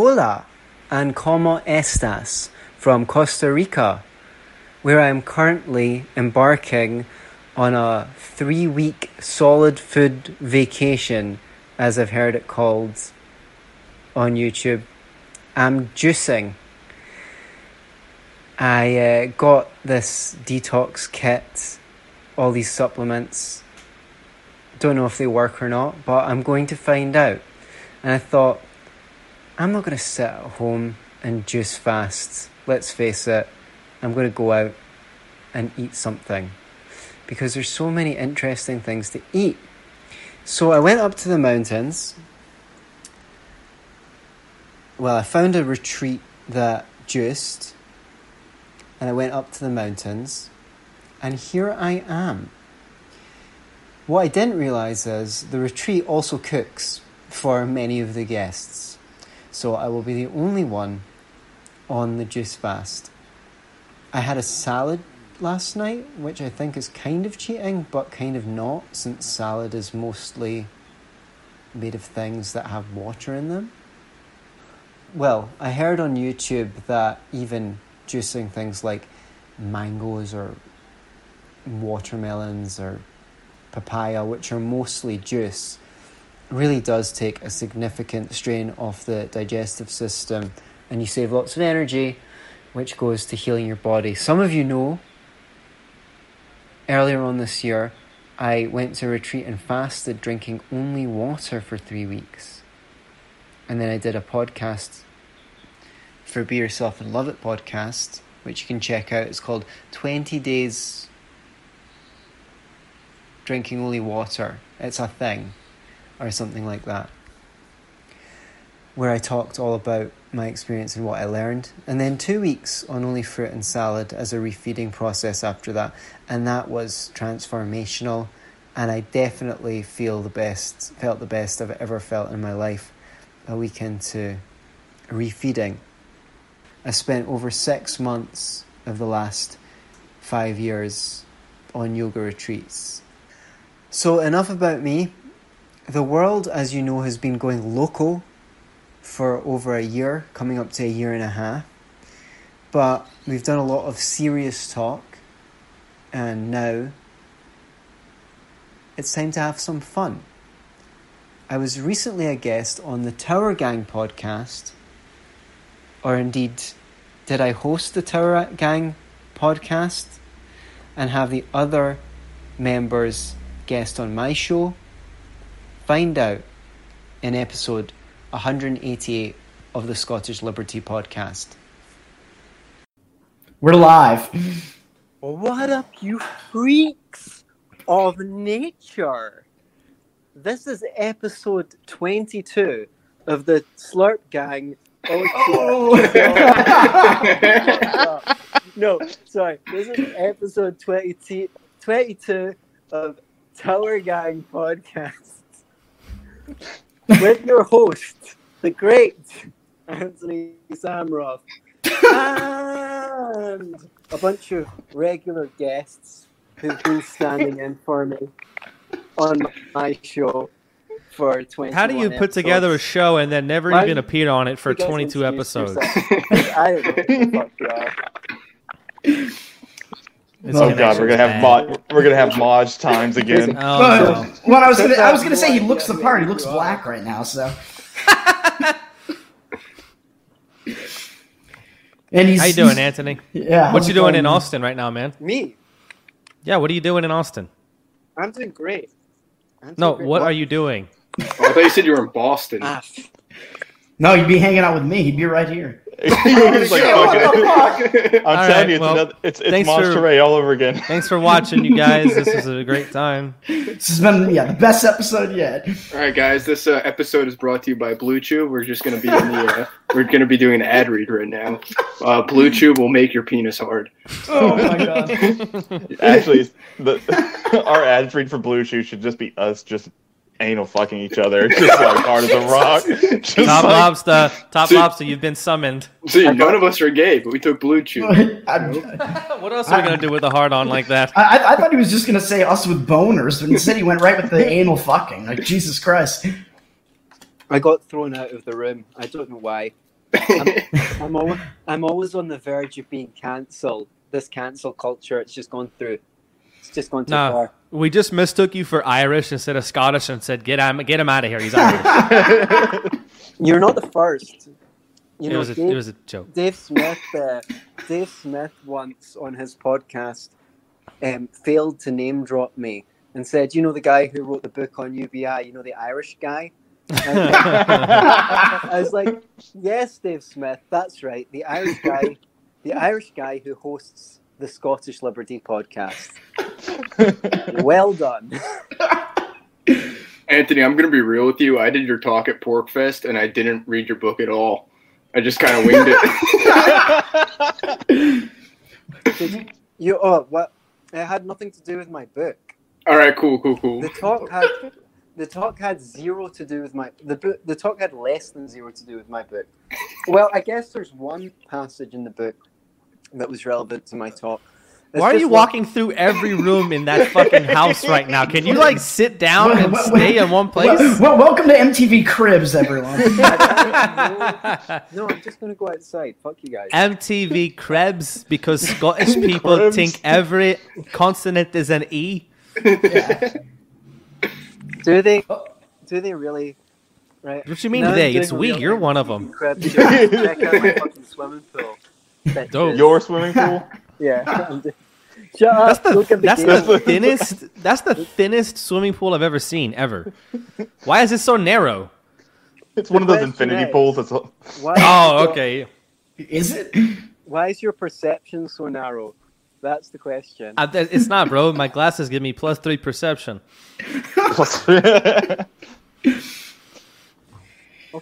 Hola and como estas from Costa Rica, where I am currently embarking on a three week solid food vacation, as I've heard it called on YouTube. I'm juicing. I uh, got this detox kit, all these supplements. Don't know if they work or not, but I'm going to find out. And I thought, I'm not going to sit at home and juice fast. Let's face it, I'm going to go out and eat something because there's so many interesting things to eat. So I went up to the mountains. Well, I found a retreat that juiced, and I went up to the mountains, and here I am. What I didn't realize is the retreat also cooks for many of the guests. So I will be the only one on the juice fast. I had a salad last night, which I think is kind of cheating, but kind of not, since salad is mostly made of things that have water in them. Well, I heard on YouTube that even juicing things like mangoes or watermelons or papaya, which are mostly juice, really does take a significant strain off the digestive system and you save lots of energy, which goes to healing your body. Some of you know earlier on this year, I went to a retreat and fasted, drinking only water for three weeks. And then I did a podcast for Be Yourself and Love It podcast, which you can check out. It's called 20 Days Drinking Only Water. It's a thing, or something like that. Where I talked all about my experience and what I learned. And then two weeks on only fruit and salad as a refeeding process after that. And that was transformational. And I definitely feel the best, felt the best I've ever felt in my life. A week into refeeding. I spent over six months of the last five years on yoga retreats. So, enough about me. The world, as you know, has been going local for over a year, coming up to a year and a half. But we've done a lot of serious talk, and now it's time to have some fun. I was recently a guest on the Tower Gang podcast, or indeed, did I host the Tower Gang podcast and have the other members guest on my show? Find out in episode 188 of the Scottish Liberty podcast. We're live. Oh, what up, you freaks of nature? This is episode 22 of the Slurp Gang. Oh, oh. no, sorry. This is episode 20, 22 of Tower Gang Podcast with your host, the great Anthony Sammeroff, and a bunch of regular guests who've been standing in for me on my show for 20 How do you put together a show and then never Why even don't on it for 22 episodes? I don't know. Fuck Oh god, we're gonna have connection's mod, we're gonna have Maj times again. bad. Oh, no. Well, I was gonna, I was gonna say he looks the part. He looks black right now, so. and he's How you doing, Anthony? Yeah. What how's you doing going? in Austin right now, man? Me, Yeah, what are you doing in Austin? I'm doing great. I'm doing No, great. what are you doing? Oh, I thought you said you were in Boston. Ah, No, you'd be hanging out with me. He'd be right here. He's like, What fucking- I'm All telling right, you, it's well, another, it's it's Monster for- Ray all over again. Thanks for watching, you guys. This was a great time. This has been yeah the best episode yet. All right, guys. This uh, episode is brought to you by Blue Chew. We're just gonna be in the uh, we're gonna be doing an ad read right now. Uh, Blue Chew will make your penis hard. Oh my god. Actually, the our ad read for Blue Chew should just be us just anal fucking each other, just like hard as a rock. Just Top like- lobster, top See- lobster, you've been summoned. See, none of us are gay, but we took Blue Chew. What else are we gonna do with a hard on like that? I, I- I thought he was just gonna say us with boners, but instead he went right with the anal fucking. Like Jesus Christ. I got thrown out of the room. I don't know why. I'm always, I'm always on the verge of being cancelled. This cancel culture, it's just gone through. It's just gone too No, far. We just mistook you for Irish instead of Scottish and said, "Get him, get him out of here. He's Irish." You're not the first. You it know, was a, Dave, it was a joke. Dave Smith. Uh, Dave Smith once on his podcast um, failed to name drop me and said, "You know the guy who wrote the book on UBI. You know the Irish guy." I was like, "Yes, Dave Smith. That's right. The Irish guy, the Irish guy who hosts the Scottish Liberty podcast. Well done." Anthony, I'm gonna be real with you. I did your talk at PorcFest, and I didn't read your book at all. I just kind of winged it. Did you? Oh, what? It had nothing to do with my book. all right, cool, cool, cool. The talk had the talk had zero to do with my the book. The talk had less than zero to do with my book. Well, I guess there's one passage in the book that was relevant to my talk. It's Why are you one- walking through every room in that fucking house right now? Can you like sit down and Well, stay in one place? Well, well, welcome to MTV Cribs, everyone. No, I'm just gonna go outside. Fuck you guys. MTV Cribs because Scottish people Krebs. think every consonant is an E. Do they? Do they really? Right. What do you mean Now I'm today? It's a we. You're one of them. Crab. Check out my fucking swimming pool. Bitches. Dope. Your swimming pool? Yeah. Shut That's up. Look the at the that's game. the thinnest that's the thinnest swimming pool I've ever seen ever. Why is it so narrow? It's one of those infinity is- pools. That's all. Why Oh, is- okay. Is it? Why is your perception so narrow? That's the question. I, th- it's not, bro. My glasses give me plus three perception.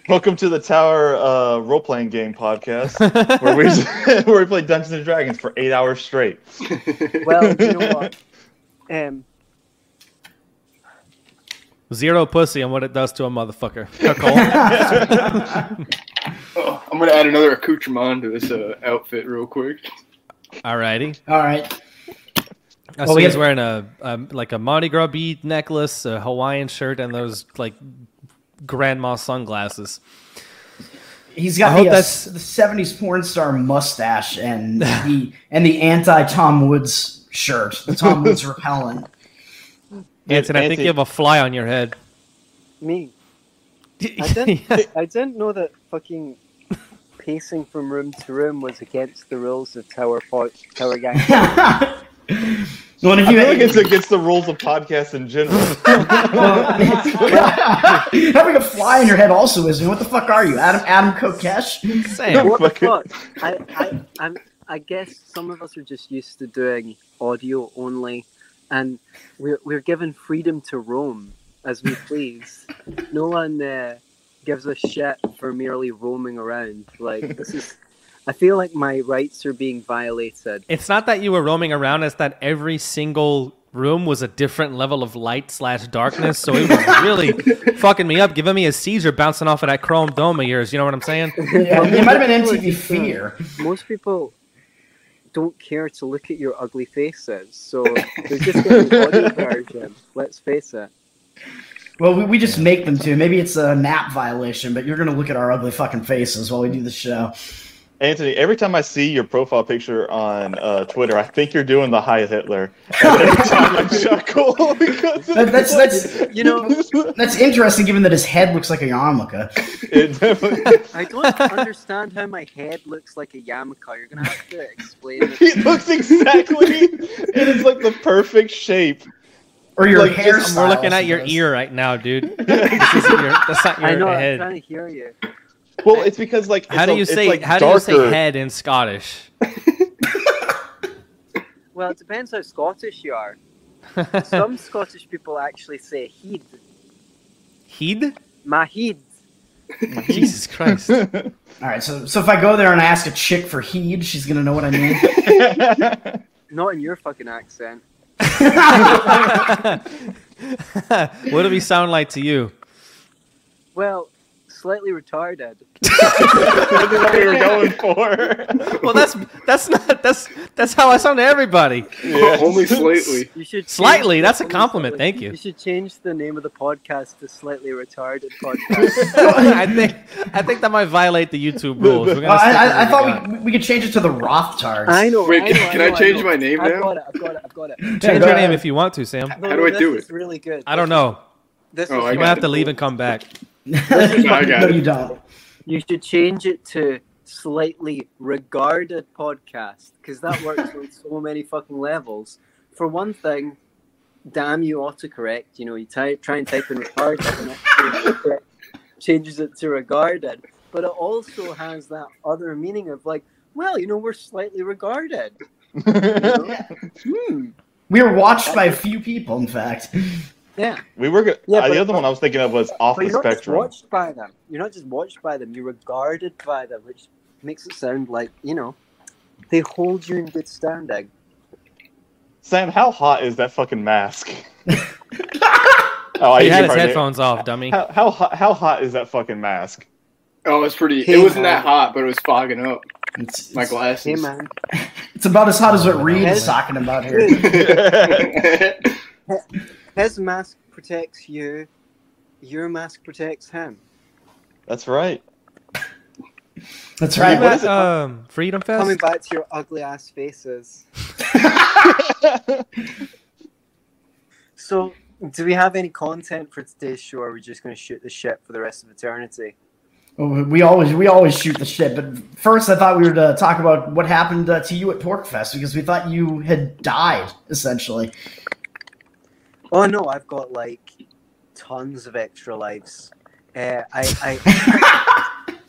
Welcome to the Tower uh, role playing game podcast, where we where we play Dungeons and Dragons for eight hours straight. Well, you know what? Um, Zero pussy and what it does to a motherfucker. Oh, I'm gonna add another accoutrement to this uh, outfit real quick. Alrighty. All right. I Well, see we he's have- wearing a, a like a Mardi Gras bead necklace, a Hawaiian shirt, and those like grandma sunglasses. He's got the, uh, that's- the '70s porn star mustache and the and the anti Tom Woods shirt, the Tom Woods repellent. Anthony, I think you have a fly on your head. me. I didn't. I didn't know that fucking pacing from room to room was against the rules of Tower po- Tower Gang. Well, if I you feel like it's against the rules of podcasts in general. having a fly in your head also is. What the fuck are you, Adam? Adam Kokesh? Sam, what the fuck? I, I, I'm, I guess some of us are just used to doing audio only, and we're we're given freedom to roam as we please. No one uh, gives a shit for merely roaming around. Like this is. I feel like my rights are being violated. it's not that you were roaming around; it's that every single room was a different level of light slash darkness. So it was really fucking me up, giving me a seizure bouncing off of that chrome dome of yours. You know what I'm saying? Yeah, it might have been MTV Fear. Most people don't care to look at your ugly faces, so they're just getting the version. Let's face it. Well, we, we just make them to. Maybe it's a nap violation, but you're gonna look at our ugly fucking faces while we do the show. Anthony, every time I see your profile picture on uh, Twitter, I think you're doing the Heil Hitler. And every time I chuckle because That, that's that's You know, that's interesting, given that his head looks like a yarmulke. it definitely. I don't understand how my head looks like a yarmulke. You're gonna have to explain it. It looks exactly. It is like the perfect shape. Or your Like, hair. just- We're looking at your ear right now, dude. This isn't your, that's not your I know. I'm head. trying to hear you. Well, it's because like How it's do you it's, say like, how do you say head in Scottish? Well, it depends how Scottish you are. Some Scottish people actually say heed. Heed? My heed. Oh, Jesus Christ. All right, so so if I go there and I ask a chick for heed, she's gonna know what I mean. Not in your fucking accent. what do we sound like to you? Well, slightly retarded. That's what we were going for. Well, that's that's not that's that's how I sound to everybody. Yeah. Only slightly. You should change Slightly, the- that's a compliment, slightly. thank you. You should change the name of the podcast to Slightly Retarded Podcast. I think I think that might violate the YouTube rules. We're Uh, gonna I, I, I thought we, we could change it to the Rothtards. I know. Wait, I know, can I, I know, change know. my name I've now? got it. I've got it. I've got it. Change go your name if you want to, Sam. How do I do is it? really good. I don't know. This Oh, is You might have to leave and come back. I no, you don't. You should change it to slightly regarded podcast because that works on so many fucking levels. For one thing, damn you autocorrect. You know, you ty- try and type in retarded and it changes it to regarded. But it also has that other meaning of like, well, you know, we're slightly regarded. You know? hmm. We are watched by a few people, in fact. Yeah. we were. good. Yeah, uh, but- the other one I was thinking of was off But the you're not just spectrum. watched by them. You're not just watched by them. You're regarded by them, which makes it sound like you know they hold you in good standing. Sam, how hot is that fucking mask? oh, I He used had his probably- headphones off, dummy. How how hot, how hot is that fucking mask? Oh, it's pretty. Hey, It wasn't man. that hot, but it was fogging up It's, my it's, Hey glasses. man, it's about as hot as what Reed is talking about here. his mask protects you. Your mask protects him. That's right. That's right. you at um, Freedom Fest? Coming back to your ugly ass faces. So, do we have any content for today's show? Or are we just going to shoot the shit for the rest of eternity? Well, We always we always shoot the shit, but first I thought we were to talk about what happened uh, to you at PorcFest because we thought you had died essentially. Oh no, I've got like tons of extra lives. Uh, I I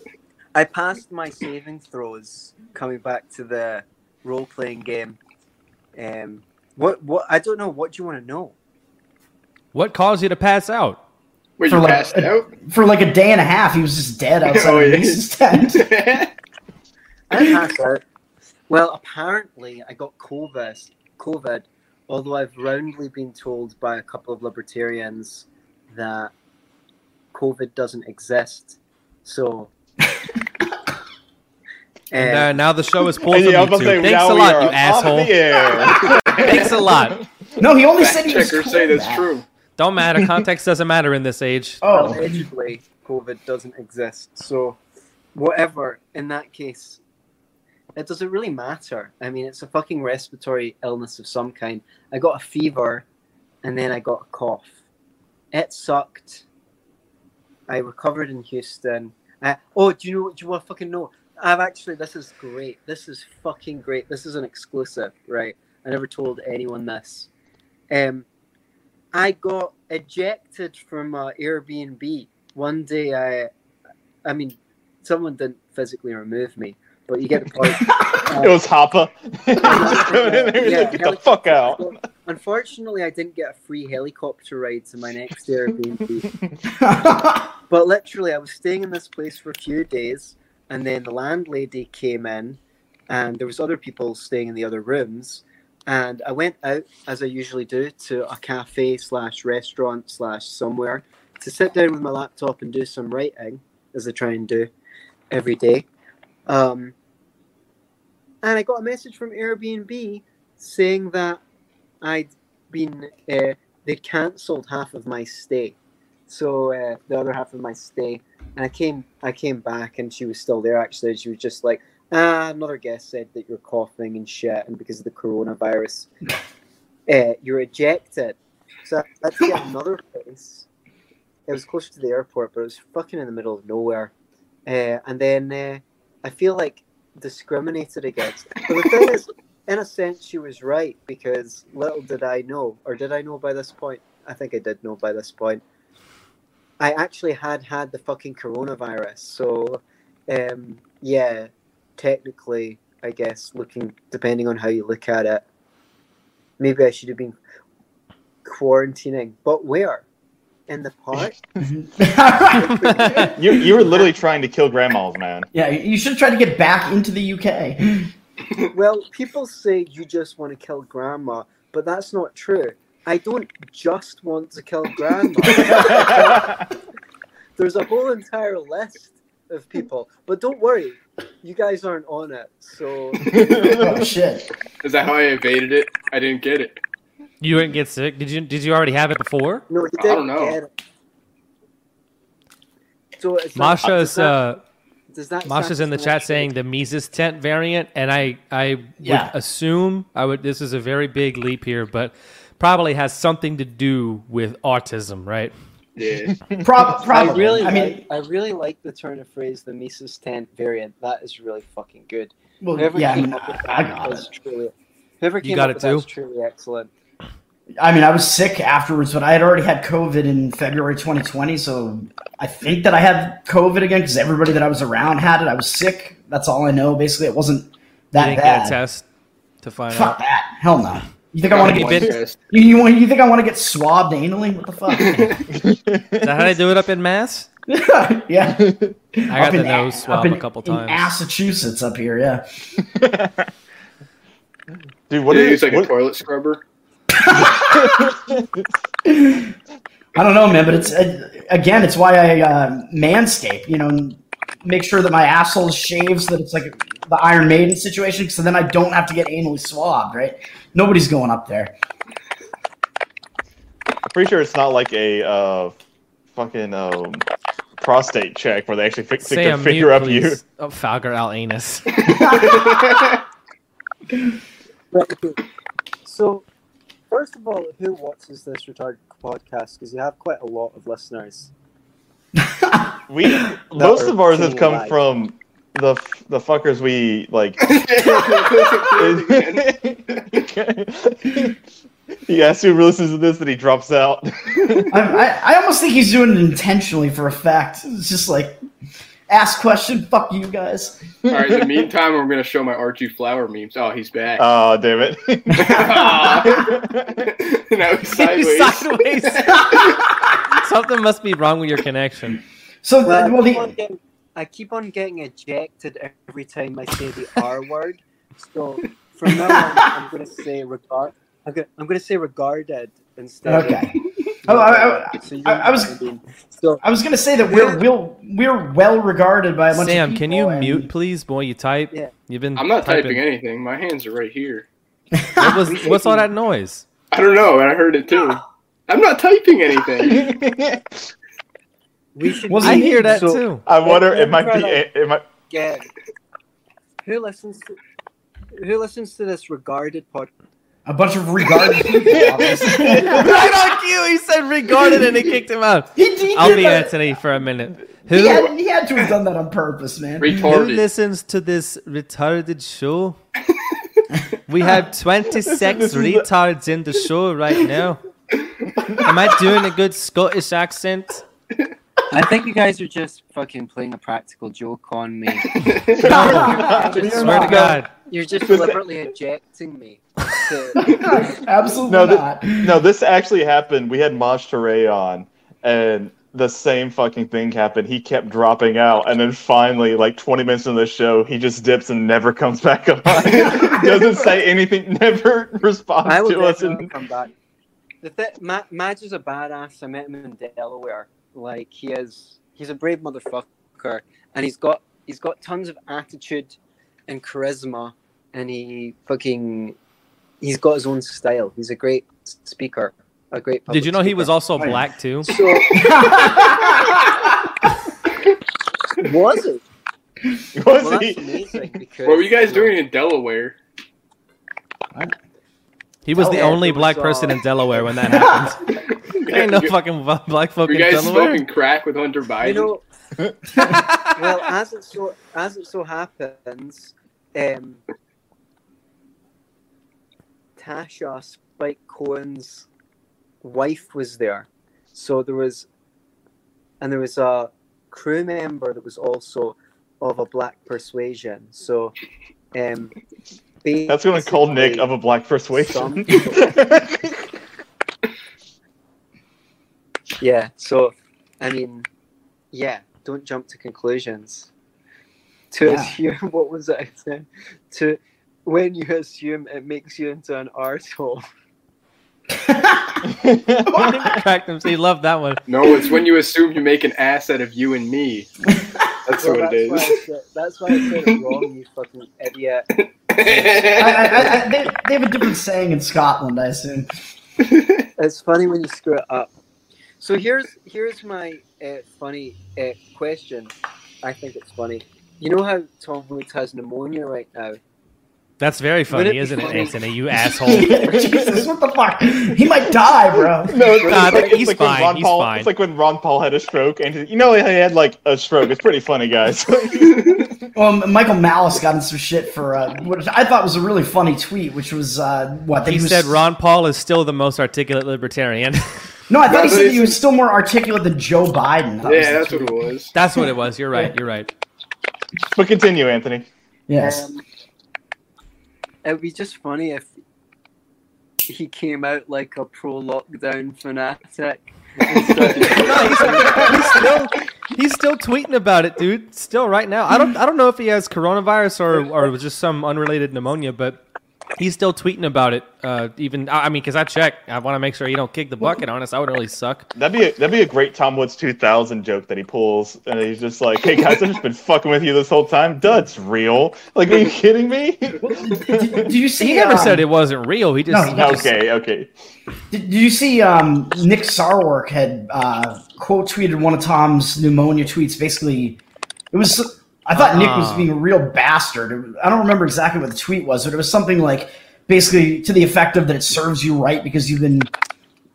I passed my saving throws coming back to the role playing game. Um, what what I don't know. What do you want to know? What caused you to pass out? Wait, For you like- passed out? For like a day and a half, he was just dead outside Oh, yeah. Nick's tent. I didn't out. Well, apparently I got COVID. COVID, although I've roundly been told by a couple of libertarians that COVID doesn't exist. So. And uh, now the show is pulled And from yeah, I to YouTube. say, Thanks a lot, you asshole. Thanks a lot. no, he only said Fact he was checkers say that's that. true. Don't matter. Context doesn't matter in this age. Oh, allegedly COVID doesn't exist. So, whatever. In that case, it doesn't really matter. I mean, it's a fucking respiratory illness of some kind. I got a fever, and then I got a cough. It sucked. I recovered in Houston. I, oh, do you know? Do you want to fucking know? I've actually. This is great. This is fucking great. This is an exclusive, right? I never told anyone this. Um, I got ejected from uh, Airbnb one day. I, I mean, someone didn't physically remove me, but you get the point. it was Hoppe. Coming in there, Yeah, like, Get the fuck out. Unfortunately, I didn't get a free helicopter ride to my next Airbnb. But literally, I was staying in this place for a few days, and then the landlady came in, and there was other people staying in the other rooms. And I went out as I usually do to a cafe slash restaurant slash somewhere to sit down with my laptop and do some writing, as I try and do every day. Um, and I got a message from Airbnb saying that I'd been uh, they'd cancelled half of my stay. So uh, the other half of my stay. And i came i came back and she was still there actually. She was just like ah another guest said that you're coughing and shit and because of the coronavirus. Uh, you're ejected. So let's get another place. It was closer to the airport but it was fucking in the middle of nowhere. Uh, and then uh, i feel like discriminated against but the thing is in a sense she was right because little did i know or did i know by this point i think i did know by this point I actually had had the fucking coronavirus. So, um, yeah, technically, I guess, looking, depending on how you look at it, maybe I should have been quarantining. But where? In the park? You you were literally trying to kill grandmas, man. yeah, you should try to get back into the UK. well, people say you just want to kill grandma, but that's not true. I don't just want to kill grandma. There's a whole entire list of people, but don't worry, you guys aren't on it. So Oh shit! Is that how I evaded it? I didn't get it. You didn't get sick. Did you? Did you already have it before? no, he I didn't don't know. get it. So it's Masha does is that- uh, does that Masha's in the chat saying the Mises tent variant, and I I Yeah. would assume I would. This is a very big leap here, but probably has something to do with autism, right? Yeah. Prob- probably. I really, I mean, like, I really like the turn of phrase, the Mises tent variant. That is really fucking good. well, Whoever yeah, I, came mean, up with I got is it. truly, whoever came got up it with that is too? truly excellent. I mean, I was sick afterwards, but I had already had COVID in February 2020, so I think that I had COVID again because everybody that I was around had it. I was sick. That's all I know. Basically, it wasn't You that didn't bad. get a test to find Fuck out. that. Hell no. You think I want to get you One you, you, want- you think I want to get swabbed anally? What the fuck? Is that how they do it up in Mass? yeah. I got Up the nose up swab in- a couple in times. Massachusetts up here, yeah. Dude, what Did do you you use like a toilet scrubber? I don't know, man, but it's uh, again, it's why I uh, manscape. You know, make sure that my asshole is shaved so that it's like the Iron Maiden situation. So then I don't have to get anally swabbed, right? Nobody's going up there. I'm pretty sure it's not like a uh, fucking um, prostate check where they actually fi- stick their Sam, finger mute, up you. please. Oh, Falger Al Anus. So, first of all, who watches this retarded podcast? Because you have quite a lot of listeners. We most of ours have come live. from the f- the fuckers we like. he asks who listens to this, and he drops out. I, I, I almost think he's doing it intentionally for a fact. It's just like ask question, fuck you guys. All right. In the meantime, we're gonna show my R2 flower memes. Oh, he's back. Oh damn it! now he's sideways. Sideways. Something must be wrong with your connection. So Well, I, well, keep the, on getting, I keep on getting ejected every time I say the R word. So, from now on, I'm going to say regard. I'm going I'm to say regarded instead. okay. Of, Oh, I- I- So I- I was so, I was gonna say that we're we'll, we're well regarded by a bunch Sam, of people. Sam, can you and- mute, please, boy? You type. Yeah. You've been. I'm not typing typing. anything. My hands are right here. What was, what's all that noise? I don't know. I heard it too. I'm not typing anything. we should. Was I hear that so, too. I wonder. It might be. It, it might. Get who listens to who listens to this regarded podcast? A bunch of regarded people. obviously. right on cue. He said regarded and he kicked him out. He, he I'll be that- Anthony for a minute. He Who had, he had to have done that on purpose, man. who listens to this retarded show? We have 26 This is the- retards in the show right now. Am I doing a good Scottish accent? I think you guys are just fucking playing a practical joke on me. Swear to God. You're just deliberately ejecting me. To, Absolutely No, not. th- no, this actually happened. We had Maj Toure on, and the same fucking thing happened. He kept dropping out, and then finally, like 20 minutes into the show, he just dips and never comes back up on. Doesn't say anything, never responds I will to us. definitely And come back. The th- Ma- Maj is a badass. I met him in Delaware. Like he is, he's a brave motherfucker, and he's got he's got tons of attitude and charisma, and he fucking he's got his own style. He's a great speaker, a great. Did you know he was also black too? speaker. So was it? was Well, he? Because What were you guys doing in Delaware? He was Oh, the only there was, black uh, person in Delaware when that happened. There ain't no fucking black folk were in you guys Delaware. smoking crack with Hunter Biden? You know, well, as it so as it so happens, um, Tasha Spike Cohen's wife was there, so there was, and there was a crew member that was also of a black persuasion. So, um, That's going to call Nick of a black persuasion. Yeah. So, I mean, yeah. Don't jump to conclusions. To Yeah. assume what was it I said? To when you assume it makes you into an arsehole. Cracked him. So he loved that one. No, it's when you assume you make an ass out of you and me. That's Well, what that's, it why said, that's why I said it wrong, you fucking idiot. I, I, I, they, they have a different saying in Scotland, I assume. It's funny when you screw it up. So here's here's my uh, funny uh, question. I think it's funny. You know how Tom Woods has pneumonia right now? That's very funny, be isn't it, funny- Anthony? You asshole. Jesus, what the fuck? He might die, bro. No, it's, Nah, it's like, he's it's like when fine, Ron he's Paul. fine. It's like when Ron Paul had a stroke, and he- you know he had like a stroke. It's pretty funny, guys. Well, Michael Malice got in some shit for uh, what I thought was a really funny tweet, which was uh, what that He was, said Ron Paul is still the most articulate libertarian. No, I thought he said he was still more articulate than Joe Biden. That Yeah, the that's what it was. That's what it was. You're right. You're right. But continue, Anthony. Yes. Um, it'd be just funny if he came out like a pro lockdown fanatic. and started- No, he's, he's still he's still tweeting about it, dude. Still right now. I don't I don't know if he has coronavirus or or just some unrelated pneumonia, but he's still tweeting about it. Uh, even I I mean, because I check, I want to make sure he don't kick the bucket on us. That would really suck. That'd be a, that'd be a great Tom Woods 2000 joke that he pulls, and he's just like, "Hey guys, I've just been fucking with you this whole time. Duds real. Like, are you kidding me?" did, did you see? He never um, said it wasn't real. He just, No, he he just- okay, okay. Did, did you see? Um, Nick Sarwark had uh, quote tweeted one of Tom's pneumonia tweets. Basically, it was. I thought Nick was Ah. being a real bastard. I don't remember exactly what the tweet was, but it was something like basically to the effect of that it serves you right because you've been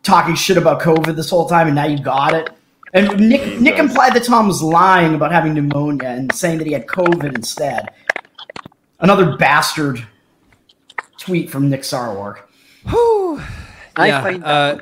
talking shit about COVID this whole time and now you got it. And Nick Nick implied that Tom was lying about having pneumonia and saying that he had COVID instead. Another bastard tweet from Nick Sarwark. Whew. I yeah, find that uh,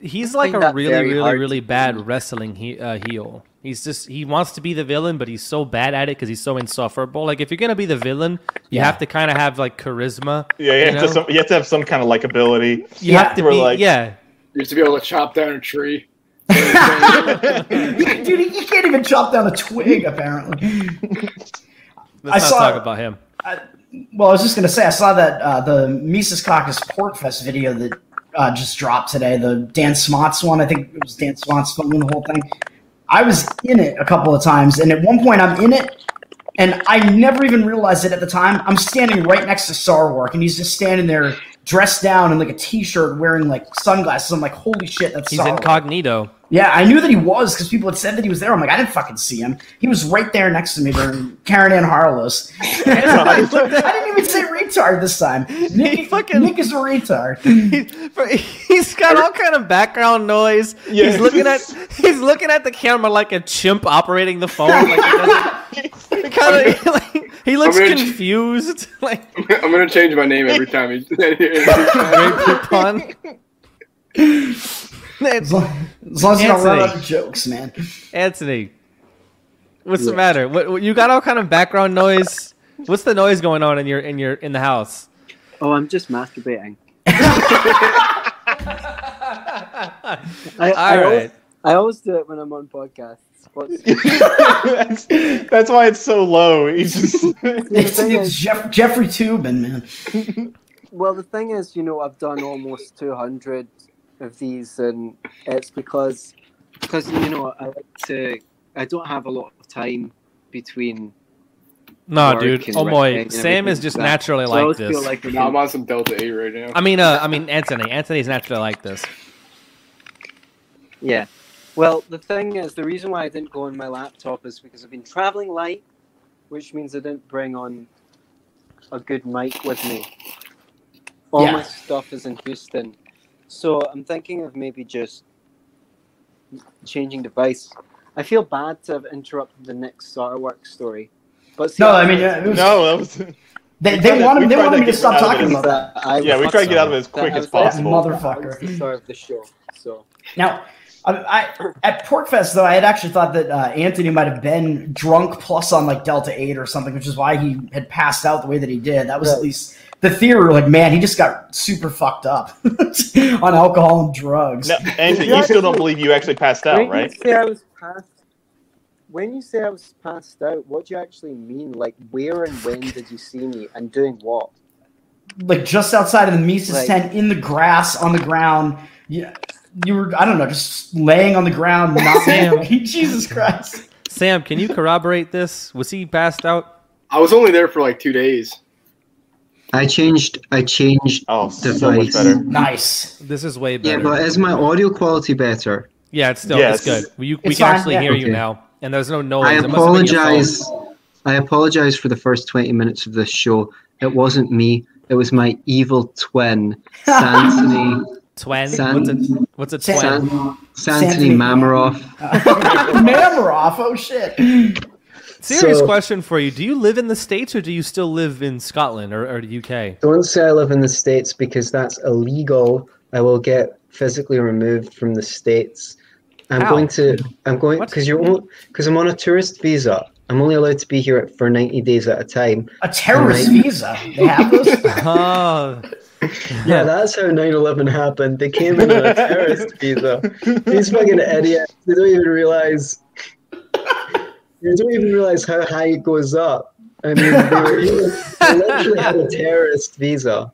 he's like find a really, really, hard really bad wrestling he, uh, heel. He's just he wants to be the villain, but he's so bad at it because he's so insufferable. Like if you're gonna be the villain, you Yeah. have to kind of have like charisma. Yeah, you, You have, to some, you have to have some kind of likability. You Yeah, have to be, like- yeah. You used to be able to chop down a tree. Dude, he can't even chop down a twig, apparently. Let's I not saw- talk about him. Well, I was just gonna say, I saw that uh, the Mises Caucus PorcFest video that uh, just dropped today. The Dan Smots one. I think it was Dan Smots filming the whole thing. I was in it a couple of times, and at one point, I'm in it, and I never even realized it at the time. I'm standing right next to Sarwark, and he's just standing there, dressed down in like a t-shirt, wearing like sunglasses. I'm like, holy shit, that's He's incognito. Yeah, I knew that he was because people had said that he was there. I'm like, I didn't fucking see him. He was right there next to me during Karen Ann Harlow's. I didn't even say retard this time. Nick, fucking- Nick is a retard. he's got all kind of background noise. Yeah. He's looking at he's looking at the camera like a chimp operating the phone. Like he, doesn't- kind of like, he looks I'm gonna- confused. Like I'm gonna change my name every time. He, great pun. As long as, long as you don't run Anthony. out of jokes, man. Anthony, what's the matter? What, what- you got all kind of background noise. What's the noise going on in your in your in the house? Oh, I'm just masturbating. I, I, All always. I always do it when I'm on podcasts. That's, that's why it's so low. He's just It's, it's is- Jeff, Jeffrey Toobin, man. well, the thing is, you know, I've done almost 200 of these, and it's because, because you know, I like to. I don't have a lot of time between. No, work dude. Oh writing boy, and Sam is just like naturally So like always this. feel like I'm no, I'm on some Delta 8 right now. I mean, uh, I mean Anthony. Anthony's naturally like this. Yeah. Well, the thing is, the reason why I didn't go on my laptop is because I've been traveling light, which means I didn't bring on a good mic with me. All Yeah. my stuff is in Houston. So I'm thinking of maybe just changing device. I feel bad to have interrupted the next Sarwark story. But see, No, I mean, it was, no. That was they, we they tried wanted, they wanted to me to stop talking about that. that I yeah, we was- try to get out of it as quick as possible. Motherfucker. that was the start of the show. So Now, I, I at PorcFest though, I had actually thought that uh, Anthony might have been drunk plus on like Delta Eight or something, which is why he had passed out the way that he did. That was at least the theory. were Like, man, he just got super fucked up on alcohol and drugs. No, Anthony, you still don't believe you actually passed out, when right? you say I was passed, when you say I was passed out, what do you actually mean? Like, where and when did you see me, and doing what? like just outside of the Mises Like- tent in the grass on the ground. You, you were I don't know, just laying on the ground, not Sam. Jesus Christ. Sam, can you corroborate this? Was he passed out? I was only there for like two days. I changed. I changed. Oh, so much Device. better. Nice. This is way better. Yeah, but is my audio quality better? Yeah, it's still Yes. it's good. We, we It's can fine, actually yeah. hear you now, and there's no noise. I It must have been your phone. apologize. I apologize for the first twenty minutes of this show. It wasn't me. It was my evil twin, Santony. Twin. San- what's a what's a twin? San- San- Santony Santony. Mamaroff. Mamaroff, oh shit. Serious So- question for you: Do you live in the states or do you still live in Scotland or, or the UK? Don't say I live in the states because that's illegal. I will get physically removed from the states. I'm How? going to. I'm going because you're because I'm on a tourist visa. I'm only allowed to be here for 90 days at a time. A terrorist Right. visa. They have those? Oh, Yeah, that's how 9/11 happened. They came in on a terrorist visa. These fucking idiots. They don't even realize. They don't even realize how high it goes up. I mean, they, were, they literally had a terrorist visa.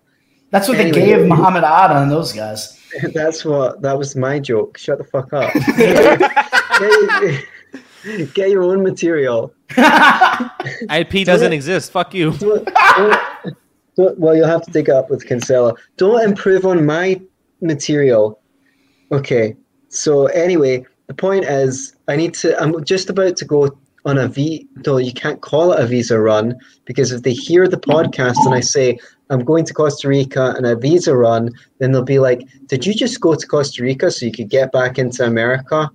That's what they gave Muhammad Atta and those guys. That's what. That was my joke. Shut the fuck up. get, get your own material. IP doesn't exist. Fuck you. Don't, don't, don't, well, you'll have to dig up with Kinsella. Don't improve on my material. Okay. So anyway, the point is, I need to. I'm just about to go on a V. Though you can't call it a visa run because if they hear the podcast and I say I'm going to Costa Rica and a visa run, then they'll be like, "Did you just go to Costa Rica so you could get back into America?"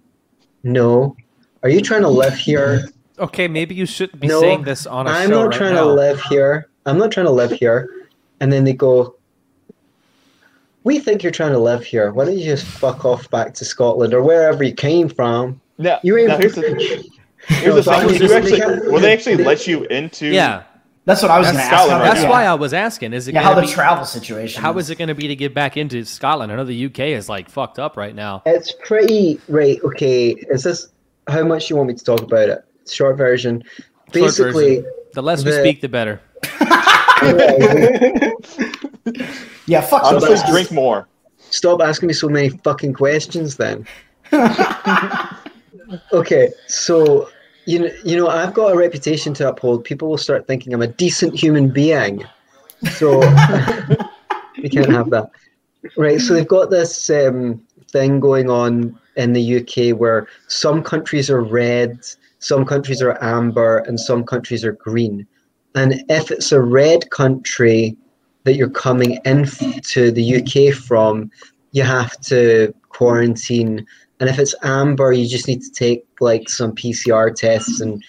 No. Are you trying to live here? Okay, maybe you shouldn't be No, saying this on a I'm show not right trying now. to live here. I'm not trying to live here. And then they go, We think you're trying to live here. Why don't you just fuck off back to Scotland or wherever you came from? Now, You now ain't. here's the, here's No, the that thing. was you actually, they will they actually let you into? yeah, That's what I was That's going to ask. Right? that's yeah. why I was asking. Is it Yeah, how gonna the be, travel situation. how is it going to be to get back into Scotland? I know the UK is like fucked up right now. It's pretty. Right, okay. Is this how much you want me to talk about it? Short version. Short Basically, version. The less we speak, the better. Yeah, fuck Honestly, those. drink more. Stop asking me so many fucking questions then. okay, so you know, you know, I've got a reputation to uphold. People will start thinking I'm a decent human being. So we can't have that. Right, so they've got this um, thing going on in the UK where some countries are red, some countries are amber, and some countries are green. And if it's a red country that you're coming into the UK from, you have to quarantine. And if it's amber, you just need to take like some PCR tests and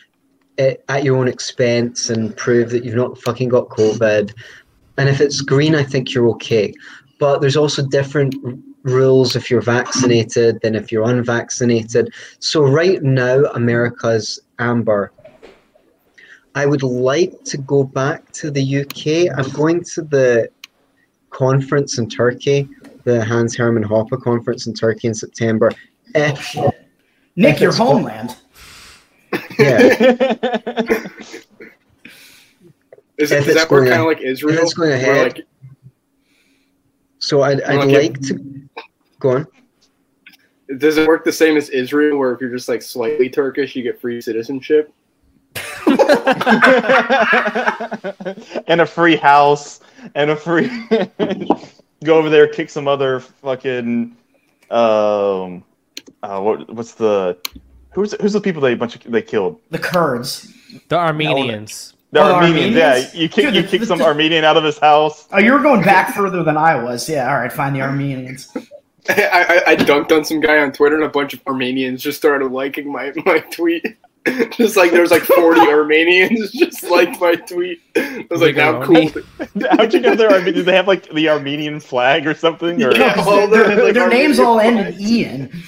eh, at your own expense and prove that you've not fucking got COVID. And if it's green, I think you're okay. But there's also different r- rules if you're vaccinated than if you're unvaccinated. So right now, America's amber. I would like to go back to the UK. I'm going to the conference in Turkey, the Hans Hermann Hoppe conference in Turkey in September. If, Nick, your It's- homeland. yeah, Is, If it's that work kind of like Israel? it's going ahead. like, so I'd, I'd Okay. like to go on. does it work the same as Israel, where if you're just like slightly Turkish, you get free citizenship? and a free house and a free go over there kick some other fucking um uh, what what's the who's who's the people they bunch of, they killed The Kurds. The Armenians. the Oh, the Armenians, Armenians? yeah you kick Dude, you the- kick the- some the- Armenian out of his house Oh, you were going back further than I was. Yeah, all right, find the Armenians. I, I, I dunked on some guy on Twitter, and a bunch of Armenians just started liking my, my tweet. just like there's like 40 Armenians just liked my tweet. I was like, now cool. How'd you know they're Armenian did they have like the Armenian flag or something or No, 'cause all their, the- like, their names Armenian all end in Ian.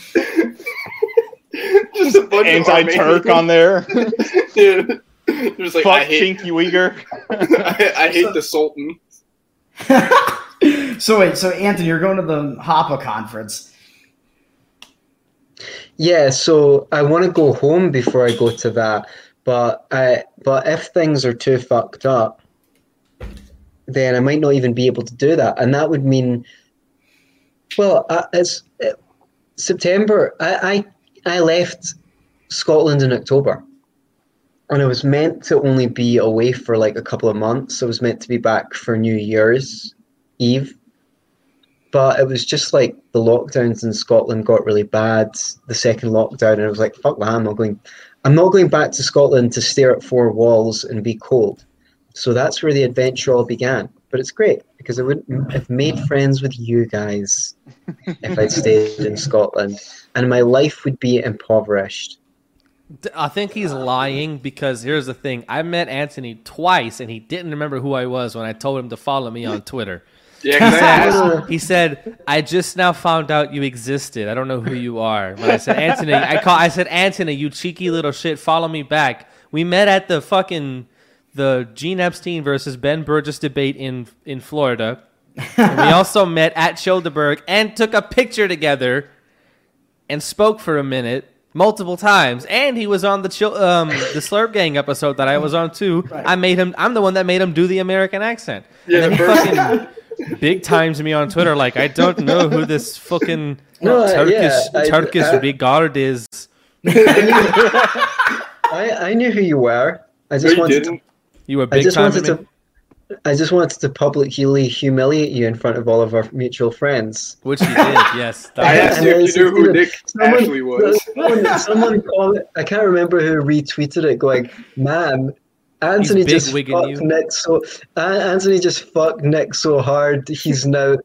Just a bunch anti-Turk on there dude. Yeah. There's like, I fuck hate, Chinky Uyghur I, I hate the Sultan. so wait, so Anthony, you're going to the Hoppe conference. Yeah, so I want to go home before I go to that, but I but if things are too fucked up, then I might not even be able to do that, and that would mean, well, uh, it's uh, September. I, I I left Scotland in October, and I was meant to only be away for like a couple of months. I was meant to be back for New Year's Eve, but it was just like the lockdowns in Scotland got really bad. The second lockdown, and I was like, "Fuck that! I'm not going. I'm not going back to Scotland to stare at four walls and be cold." So that's where the adventure all began. But it's great because I wouldn't have made friends with you guys if I'd stayed in Scotland, and my life would be impoverished. I think he's lying because here's the thing: I met Anthony twice, and he didn't remember who I was when I told him to follow me on Twitter. Yeah, 'cause I asked, Uh, He said, "I just now found out you existed. I don't know who you are." When I said Anthony, I call. I said Anthony, you cheeky little shit, follow me back. We met at the fucking the Gene Epstein versus Ben Burgis debate in in Florida. And we also met at Childeberg and took a picture together and spoke for a minute multiple times. And he was on the Chil- um the Slurp Gang episode that I was on too. I made him. I'm the one that made him do the American accent. Yeah, and then the he first- fucking big times me on Twitter like I don't know who this fucking No, uh, Turkish yeah, I- Turkish I- regard is. I, I knew who you were. I just you wanted didn't. to You were I just time. wanted to. I just wanted to publicly humiliate you in front of all of our mutual friends. which he did. Yes. I asked you if you knew who Nick Someone- Ashley was. Someone, someone comment, I can't remember who retweeted it, going, "Man, Anthony just fucked you." Nick so. Anthony just fucked Nick so hard, he's now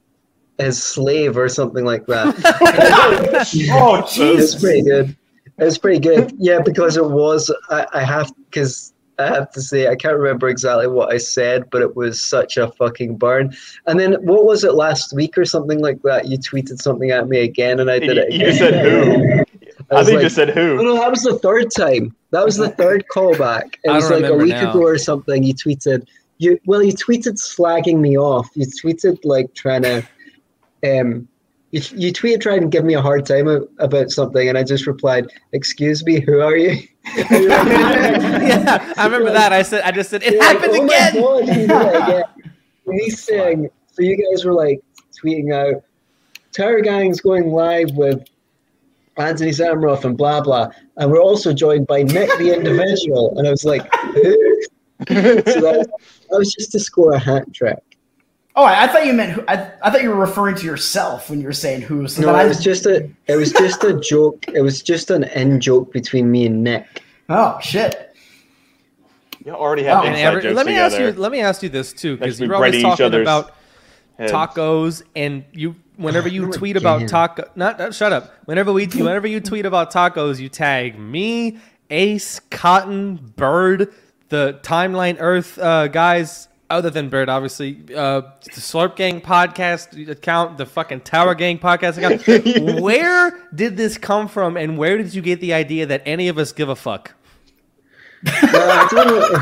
his slave or something like that." Oh, It's Jesus. pretty good. It's pretty good. Yeah, because it was. I, I have because I have to say I can't remember exactly what I said, but it was such a fucking burn. And then what was it last week or something like that? You tweeted something at me again, and I did it. You said who? I was think you like, just said Oh, who. no, that was the third time. That was the third callback. It I was don't like a week now. ago or something. You tweeted you well, you tweeted slagging me off. You tweeted like trying to um you, you tweeted trying to give me a hard time about something, and I just replied, "Excuse me, who are you?" Like, yeah, I remember that. I said, I just said, it you're like, happened "Oh my again. God, you did it again." And he's saying, so you guys were like tweeting out, Terror Gang's going live with Anthony Sammeroff and blah blah, and we're also joined by Nick the individual. And I was like, who? so that, that was just to score a hat trick. Oh, I, I thought you meant who, I, I thought you were referring to yourself when you were saying who. So No, then I it was just a it was just a joke. It was just an in joke between me and Nick. Oh shit! You already have Oh, inside every- jokes let me ask you. Let me ask you this too, because you're always talking about Heads. tacos, and you whenever you tweet about taco, not, not shut up. Whenever we, whenever you tweet about tacos, you tag me, Ace, Cotton, Bird, the Timeline Earth uh, guys. Other than Bird, obviously, uh, the Slurp Gang podcast account, the fucking Tower Gang podcast account. where did this come from, and where did you get the idea that any of us give a fuck? Well, I don't know.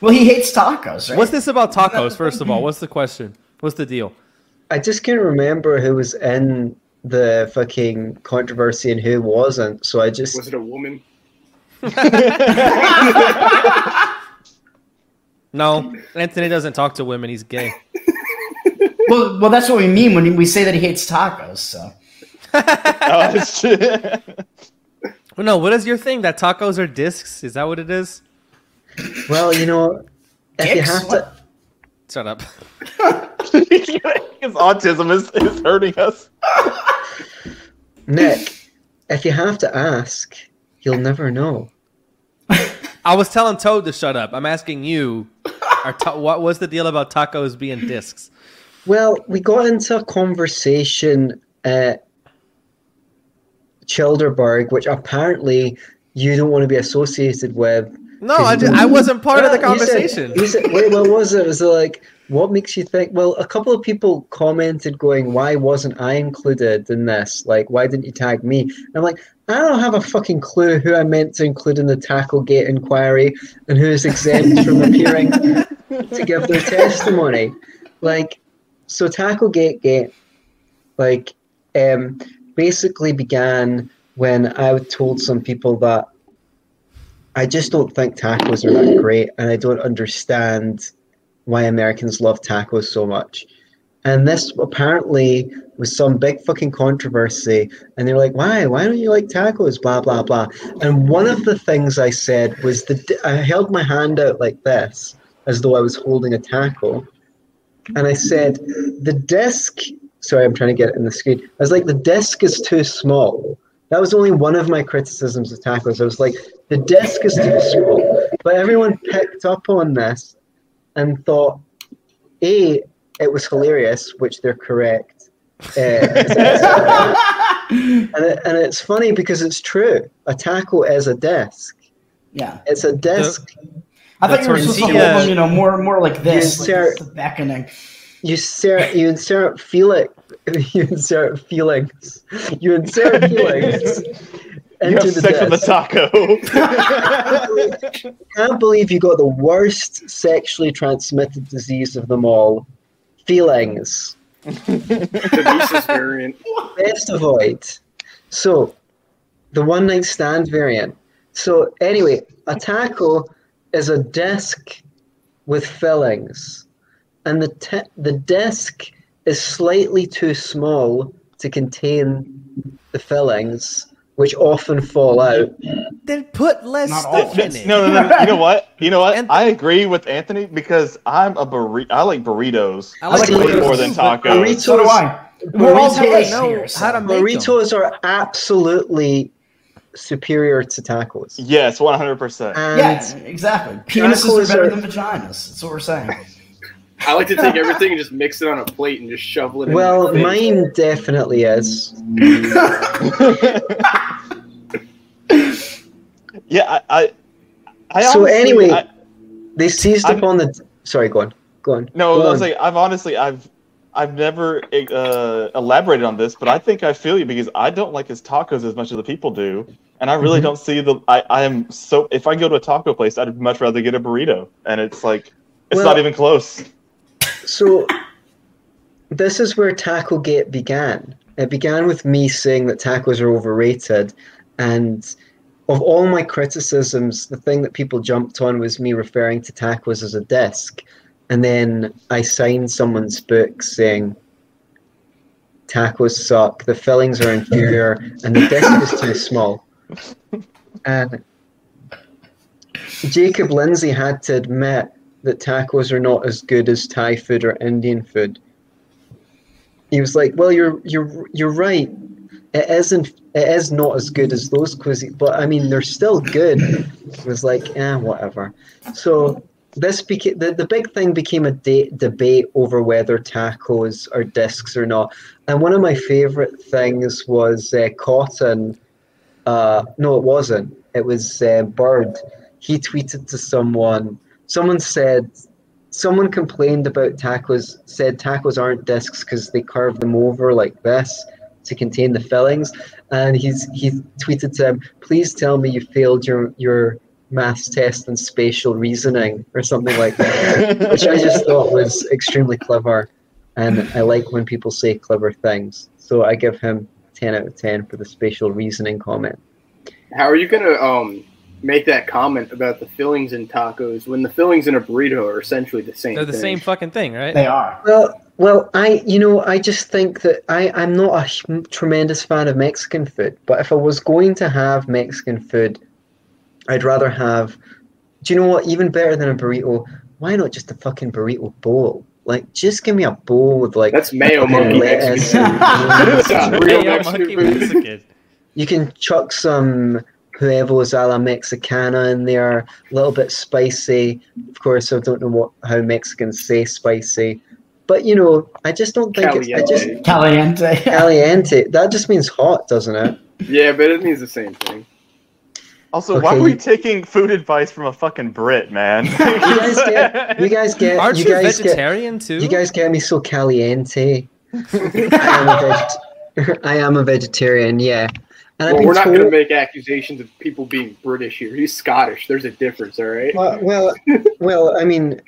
Well, he hates tacos, right? What's this about tacos? First of all, what's the question? What's the deal? I just can't remember who was in the fucking controversy and who wasn't. So I just Was it a woman? No, Anthony doesn't talk to women. He's gay. well, well, that's what we mean when we say that he hates tacos. So Oh, that's. Well, no, what is your thing? That tacos are discs? Is that what it is? well, you know, if you have to. Shut up. His autism is, is hurting us. Nick, if you have to ask, you'll never know. I was telling Toad to shut up. I'm asking you. Are ta- what was the deal about tacos being discs? Well, we got into a conversation at Childerberg, which apparently you don't want to be associated with. No, I, ju- I wasn't part of the Well, you said- conversation. you said- wait, what was it? Was it like, what makes you think? Well, a couple of people commented, going, "Why wasn't I included in this? Like, why didn't you tag me?" And I'm like, I don't have a fucking clue who I meant to include in the Tacklegate inquiry and who is exempt from appearing to give their testimony. Like, so Tacklegate Gate, like, um, basically began when I told some people that I just don't think tackles are that great, and I don't understand why Americans love tacos so much. And this apparently was some big fucking controversy. And they're like, why? Why don't you like tacos? Blah, blah, blah. And one of the things I said was that I held my hand out like this, as though I was holding a taco. And I said, the disc, sorry, I'm trying to get it in the screen. I was like, the disc is too small. That was only one of my criticisms of tacos. I was like, the disc is too small. But everyone picked up on this and thought, A, it was hilarious, which they're correct. Uh, and, it, and it's funny because it's true. A tackle is a disc. Yeah. It's a disc. I thought you were That's supposed to where- hold them, you know, more more like this, You like start- this, the beckoning. You insert, you insert feel it. You insert feelings. You insert feelings You into have the sex with the disc. taco. can't believe you got the worst sexually transmitted disease of them all. Feelings. The Mises variant. Best avoid. So, the one night stand variant. So, anyway, a taco is a disc with fillings, and the te- the disc is slightly too small to contain the fillings, which often fall out. Then put less Not stuff all. in it. no, no, no. You know what? You know what? And- I agree with Anthony because I'm a burrito. I like burritos. I like burritos more than tacos. Burritos, So do I. We're all burritos- know here, how to make- them. burritos are absolutely superior to tacos. Yes, one hundred percent. And Yeah, exactly. Penises are better are- than vaginas. That's what we're saying. I like to take everything and just mix it on a plate and just shovel it in. well, my mine definitely is. yeah, I. I, I So honestly- anyway- I- They seized I'm- upon the. Sorry, go on. Go on. no, Go I was on. like, I've honestly, I've, I've never uh, elaborated on this, but I think I feel you because I don't like his tacos as much as the people do, and I really Mhm. don't see the. I, I am so. If I go to a taco place, I'd much rather get a burrito, and it's like, it's Well- not even close. So, this is where Taco Gate began. It began with me saying that tacos are overrated, and of all my criticisms, the thing that people jumped on was me referring to tacos as a disc, and then I signed someone's book saying tacos suck, the fillings are inferior, and the disc is too small. And Jacob Lindsay had to admit that tacos are not as good as Thai food or Indian food. He was like, "Well, you're you're you're right. It isn't. It is not as good as those cuisines, but I mean, they're still good." It was like, eh, whatever. So this became the, the big thing became a de- debate over whether tacos are discs or not. And one of my favorite things was uh, Cotton. Uh, no, it wasn't. It was uh, Bird. He tweeted to someone. Someone said, someone complained about tacos. Said tacos aren't discs because they carve them over like this to contain the fillings. And he's he tweeted to him, "Please tell me you failed your your maths test and spatial reasoning or something like that." which I just thought was extremely clever, and I like when people say clever things. So I give him ten out of ten for the spatial reasoning comment. How are you gonna um make that comment about the fillings in tacos when the fillings in a burrito are essentially the same? They're the thing? same fucking thing, right? They are. Well, well, I you know I just think that I I'm not a tremendous fan of Mexican food, but if I was going to have Mexican food, I'd rather have. Do you know what? Even better than a burrito. Why not just a fucking burrito bowl? Like, just give me a bowl with like That's mayo fucking monkey lettuce Mexican. and- That's real Mayo Mexican monkey. Mexican. You can chuck some huevos a la Mexicana in there, a little bit spicy. Of course, I don't know what how Mexicans say spicy, but you know, I just don't think it's I just Caliente. Caliente. caliente. That just means hot, doesn't it? Yeah, but it means the same thing. Also, why Okay, were you- you taking food advice from a fucking Brit, man? You guys get, you guys get, Aren't you you, guys get, vegetarian too? you guys get me so caliente. I am a veget- I am a vegetarian, yeah. And Well, we're not going to make accusations of people being British here. He's Scottish. There's a difference, all right? Well, well, well, I mean,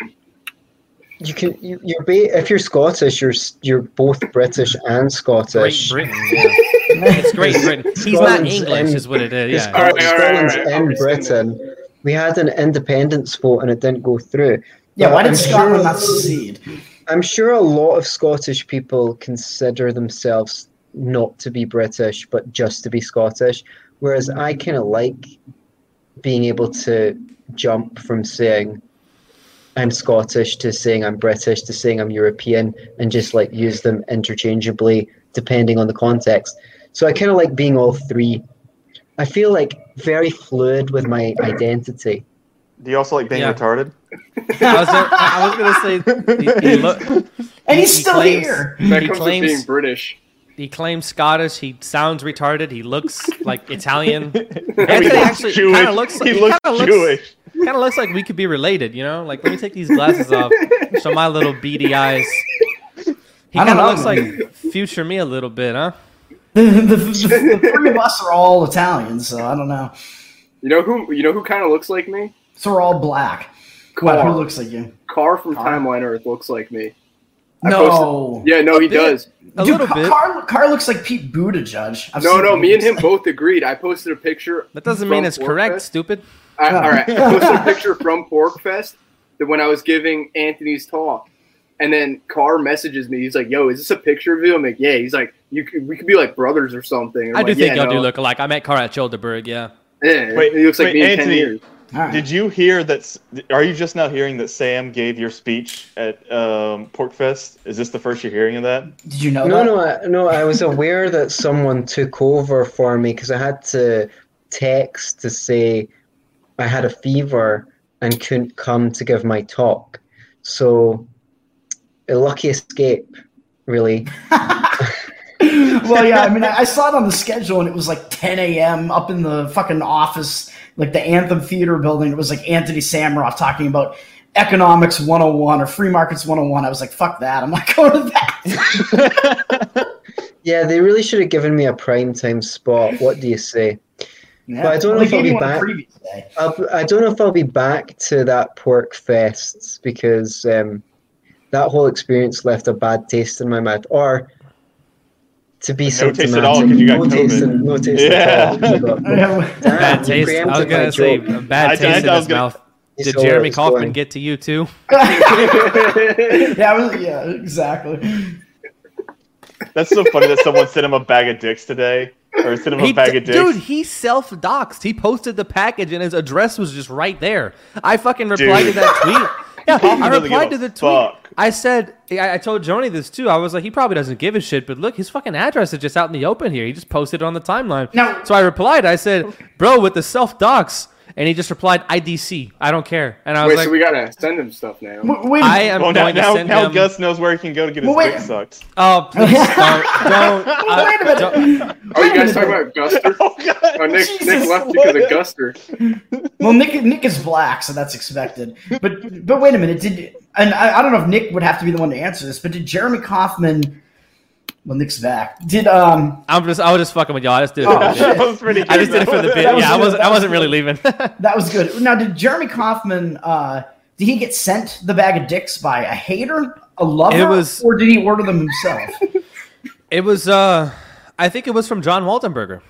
you can you, you're ba- if you're Scottish, you're you're both British and Scottish. Great Britain. Yeah. it's Great Britain. He's not English, in- is what it is. Yeah. All right, all right, Scotland's all right, in I'll Britain. We had an independence vote and it didn't go through. Yeah, why I'm did Scotland sure- not secede? I'm sure a lot of Scottish people consider themselves not to be British, but just to be Scottish. Whereas mm. I kind of like being able to jump from saying I'm Scottish to saying I'm British to saying I'm European and just like use them interchangeably depending on the context. So I kind of like being all three. I feel like very fluid with my identity. Do you also like being Yeah. retarded? I was, I was gonna say he, he, look, And he's He still claims- here. That He comes claims- being British. He claims Scottish. He sounds retarded. He looks like Italian. Anthony actually kinda looks like- he he looks kinda Jewish. Kind of looks like we could be related. You know, like let me take these glasses off. Show my little beady eyes. He kind of looks like future me a little bit, huh? The, the, the, the three of us are all Italian, so I don't know. You know who? You know who kind of looks like me? So we're all black. What? Who looks like you? Carr from Carr? Timeline Earth looks like me. I No. Yeah, no, he bit. does. A Dude, little bit. Car, Car looks like Pete Buttigieg. I've No, no, me and him both agreed. I posted a picture. That doesn't mean it's correct, PorcFest. stupid. I, all right, I posted a picture from PorcFest that when I was giving Anthony's talk, and then Carr messages me. He's like, "Yo, is this a picture of you?" I'm like, "Yeah." He's like, "You could, we could be like brothers or something." I'm I do like, think yeah, y'all do look alike. I met Carl at Childeberg, yeah. Yeah, Wait, he looks like wait, me in ten Anthony. years. All right. Did you hear that? Are you just now hearing that Sam gave your speech at um, PorcFest? Is this the first you're hearing of that? Did you know No, that? no, I, no. I was aware that someone took over for me because I had to text to say I had a fever and couldn't come to give my talk. So, a lucky escape, really. well, yeah, I mean, I I saw it on the schedule and it was like 10 a.m. up in the fucking office, like the Anthem Theater building. It was like Anthony Sammeroff talking about economics 101 or free markets 101. I was like, fuck that. I'm not going to that. Yeah, they really should have given me a prime time spot. What do you say? Yeah. But I don't know if I'll be you one the back. I'll, I don't know if I'll be back to that PorcFest because um, that whole experience left a bad taste in my mouth. Or to be No taste at all symptomatic, 'cause you got no taste, COVID. no taste Yeah. at all. Bad taste. I was gonna say joke. a bad I- taste I- in I his gonna- mouth. Did saw Jeremy it's Kauffman going. get to you too? yeah, was, yeah, exactly. That's so funny that someone sent him a bag of dicks today, or sent him He a bag of dicks. dude, he self doxed. He posted the package and his address was just right there. I fucking replied Dude. to that tweet. Yeah, I replied to the tweet. fuck. I said, I, I told Joni this too. I was like, he probably doesn't give a shit, but look, his fucking address is just out in the open here. He just posted it on the timeline. Now- so I replied. I said, bro, with the self dox, and he just replied, IDC. I don't care. And I was Wait, like, so we gotta send him stuff now. W- Wait, a I minute. am well, now, going to now, send now him. Gus knows where he can go to get his Well, wait. dick sucked. oh, please don't, don't. uh, Wait a minute. don't- Oh, you guys talking about Guster? Oh God! Oh, Nick, Jesus, Nick left because of? Guster. Well, Nick Nick is black, so that's expected. But but wait a minute, did and I, I don't know if Nick would have to be the one to answer this, but did Jeremy Kauffman? Well, Nick's back. Did um I'm just, I was just fucking with y'all. I just did it. Oh, for the bit. That was pretty I just did it for the bit. That was Yeah, I wasn't, I wasn't really leaving. that was good. Now, did Jeremy Kauffman? uh Did he get sent the bag of dicks by a hater, a lover, It was- or did he order them himself? It was, uh, I think it was from John Waltenberger.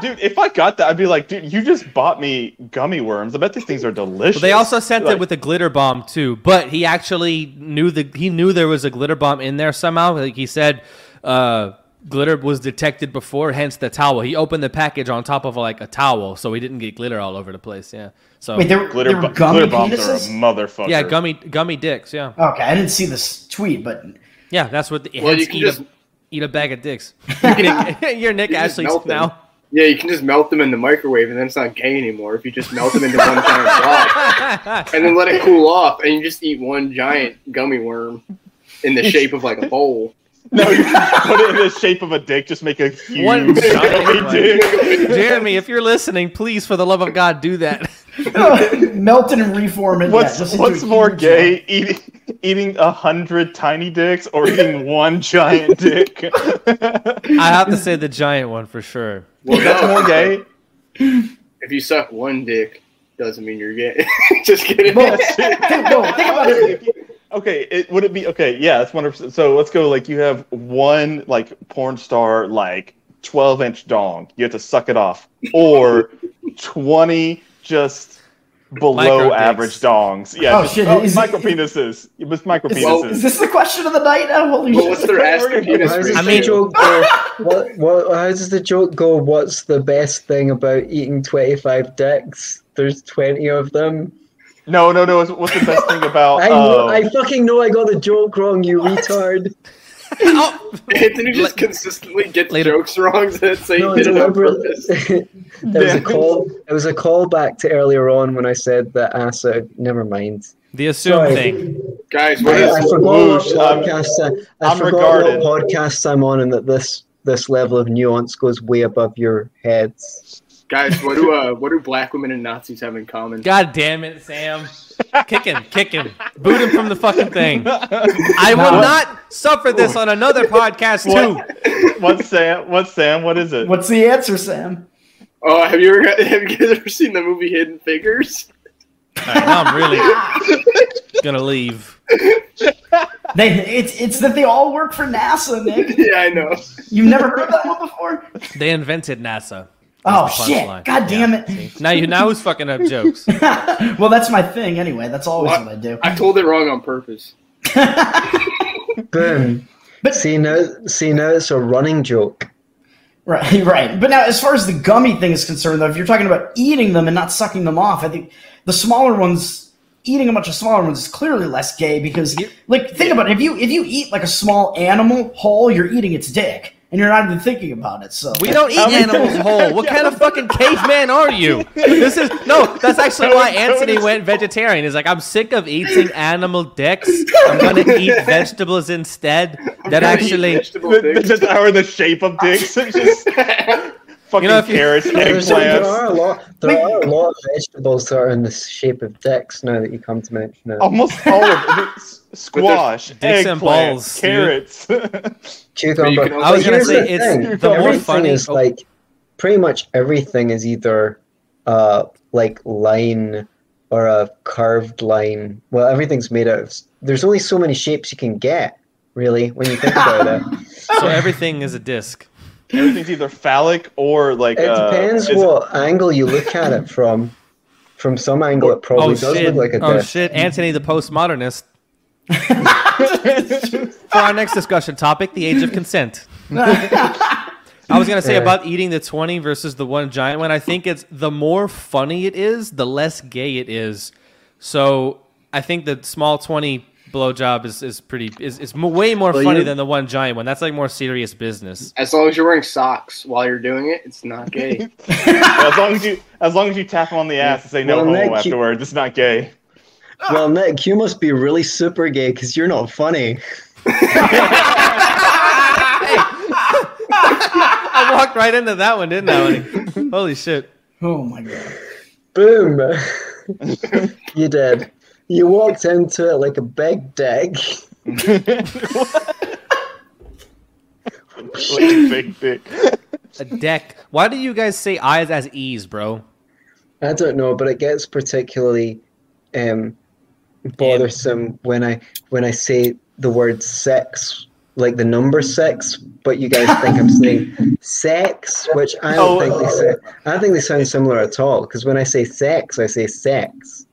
Dude, if I got that, I'd be like, dude, you just bought me gummy worms. I bet these things are delicious. But they also sent Like, it with a glitter bomb too. But he actually knew the he knew there was a glitter bomb in there somehow. Like he said, uh, glitter was detected before, hence the towel. He opened the package on top of like a towel, so he didn't get glitter all over the place. Yeah. So Wait, there, glitter, there were bu- gummy glitter bombs penises. are a motherfucker. yeah, gummy gummy dicks. Yeah. Okay, I didn't see this tweet, but Yeah, that's what. The, Well, hence you can eat, just- a, eat a bag of dicks. You're Nick You Ashley now. Yeah, you can just melt them in the microwave, and then it's not gay anymore if you just melt them into one giant block, and then let it cool off, and you just eat one giant gummy worm in the shape of like a bowl. No, you put it in the shape of a dick. Just make a huge One giant gummy dick. Jeremy, if you're listening, please, for the love of God, do that. melt it and reform it. What's yeah, just into what's a more huge gay, eating eating a hundred tiny dicks or eating one giant dick? I have to say the giant one for sure. Well, That's no, more gay. If you suck one dick, doesn't mean you're gay. just kidding. Well, think, no, think about it. Okay, it would it be okay? Yeah, that's one hundred. So let's go. Like you have one like porn star like twelve inch dong. You have to suck it off, or twenty just below Micro average dicks. dongs. Yeah, Oh, just- shit, oh, is it- micro penises. It was micro Is, penises. is this the question of the night now? Holy Well, shit. what's their ass to penis How does I the mean- joke go? What, what, how does the joke go? What's the best thing about eating 25 dicks? There's 20 of them. No, no, no. What's, what's the best thing about? I know, uh, I fucking know I got the joke wrong, you retard. Oh, Anthony just consistently gets Later. jokes wrong that say No, he did it on purpose. it was a call. It was a call back to earlier on when I said that Asa. Never mind. the assume Sorry. thing. Guys, what I, I is forgot what Whoosh, I'm- I, I I'm forgot regarded. what podcast I'm on, and that this this level of nuance goes way above your heads. Guys? What do uh, what do black women and Nazis have in common? God damn it, Sam. kick him, kick him. Boot him from the fucking thing. I will not suffer this on another podcast too. What? What's Sam? What's Sam? What is it? What's the answer, Sam? Oh, have you ever have you guys ever seen the movie Hidden Figures? All right, now I'm really gonna leave. They, it's it's that they all work for NASA, Nick. yeah, I know. You've never heard that one before? They invented NASA. Oh shit! punchline. God damn Yeah, it! see? Now you now who's fucking up jokes? well, that's my thing anyway. That's always What? what I do. I told it wrong on purpose. Boom. But- see now, see now, it's a running joke. Right, right. But now, as far as the gummy thing is concerned, though, if you're talking about eating them and not sucking them off, I think the smaller ones, eating a bunch of smaller ones, is clearly less gay because, like, think about it. If you if you eat like a small animal whole, you're eating its dick, and you're not even thinking about it. So We don't eat animals whole. What kind of fucking caveman are you? This is no. That's actually why Anthony went vegetarian. He's like, I'm sick of eating animal dicks. I'm gonna eat vegetables instead. That actually, Vegetable just are in the shape of dicks. Just fucking know, if you- carrots, There's, there are a lot. There are a lot of vegetables that are in the shape of dicks. Now that you come to mention it, Almost all of it. Squash, Dicks and balls, carrots. cucumber. can I was gonna say the it's thing. the more everything funny. is oh, like pretty much everything is either uh like line or a curved line. Well, everything's made out of. There's only so many shapes you can get, really, when you think about it. so everything is a disc. Everything's either phallic or like. It uh, depends is- what angle you look at it from. From some angle, it probably Oh does shit! look like a Oh disc. shit! Anthony, the postmodernist. For our next discussion topic, the age of consent. I was gonna say Yeah. about eating the twenty versus the one giant one. I think it's the more funny it is, the less gay it is. So I think the small twenty blowjob is is pretty is is way more Well, funny you- than the one giant one. That's like more serious business. As long as you're wearing socks while you're doing it, it's not gay. as long as you, as long as you tap him on the ass and say no Well, homo Nick, you- afterwards, it's not gay. Well, Nick, you must be really super gay because you're not funny. I walked right into that one, didn't I? Lenny? Holy shit! oh my god. Boom. you did. You walked into it like a big dick. Like a big dick. A deck. Why do you guys say eyes as e's, bro? I don't know, but it gets particularly um, bothersome when I when I say the word sex, like the number six, but you guys think I'm saying sex, which I don't Oh. think they say. I don't think they sound similar at all. Because when I say sex, I say sex,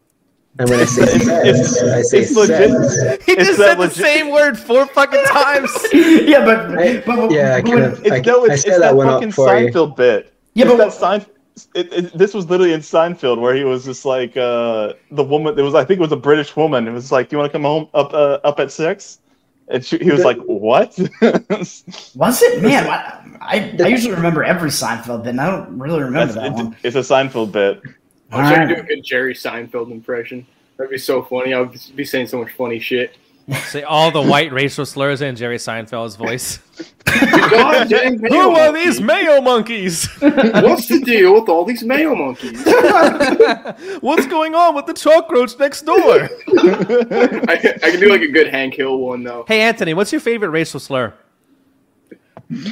and when I say It's- sex, it's- I say it's legit. sex. He just that said the same word four fucking times. yeah, but, I- but yeah, I but- kind of- It's, I- no, it's, set it's that that, fucking for you. Seinfeld bit. Yeah, It's but- that Sein- it, it, this was literally in Seinfeld where he was just like uh, the woman. It was I think it was a British woman. It was like, "Do "You want to come home up uh, up at 6? And she, he was like, "What?" was it man? I, I, I usually remember every Seinfeld, bit, and I don't really remember That's, that one. it's, it's a Seinfeld bit. I wish I could do a good Jerry Seinfeld impression. That'd be so funny. I would be saying so much funny shit. Say all the white racial slurs in Jerry Seinfeld's voice. God Who mayo are these monkeys. Mayo monkeys? What's the deal with all these mayo monkeys? What's going on with the chalk roach next door? I, I can do like a good Hank Hill one though. hey, Anthony, what's your favorite racial slur?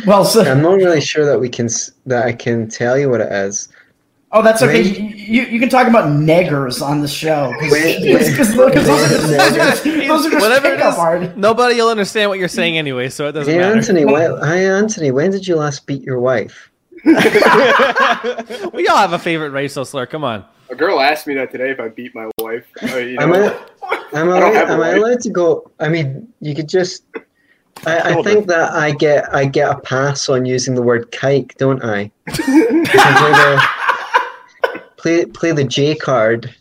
Well, so I'm not really sure that we can that I can tell you what it is. Oh, that's okay. When- You, you can talk about neggers on the show When- because those, are those are Whatever it pickup nobody will understand what you're saying anyway, so it doesn't Hey matter. Anthony, when, hi Anthony, when did you last beat your wife? We all have a favorite racial slur. Come on. A girl asked me that today if I beat my wife. Uh, you Am I, am I I, don't have a am I allowed to go? I mean, you could just. I, I think that I get I get a pass on using the word kike, don't I? I can play, the, play play the J card.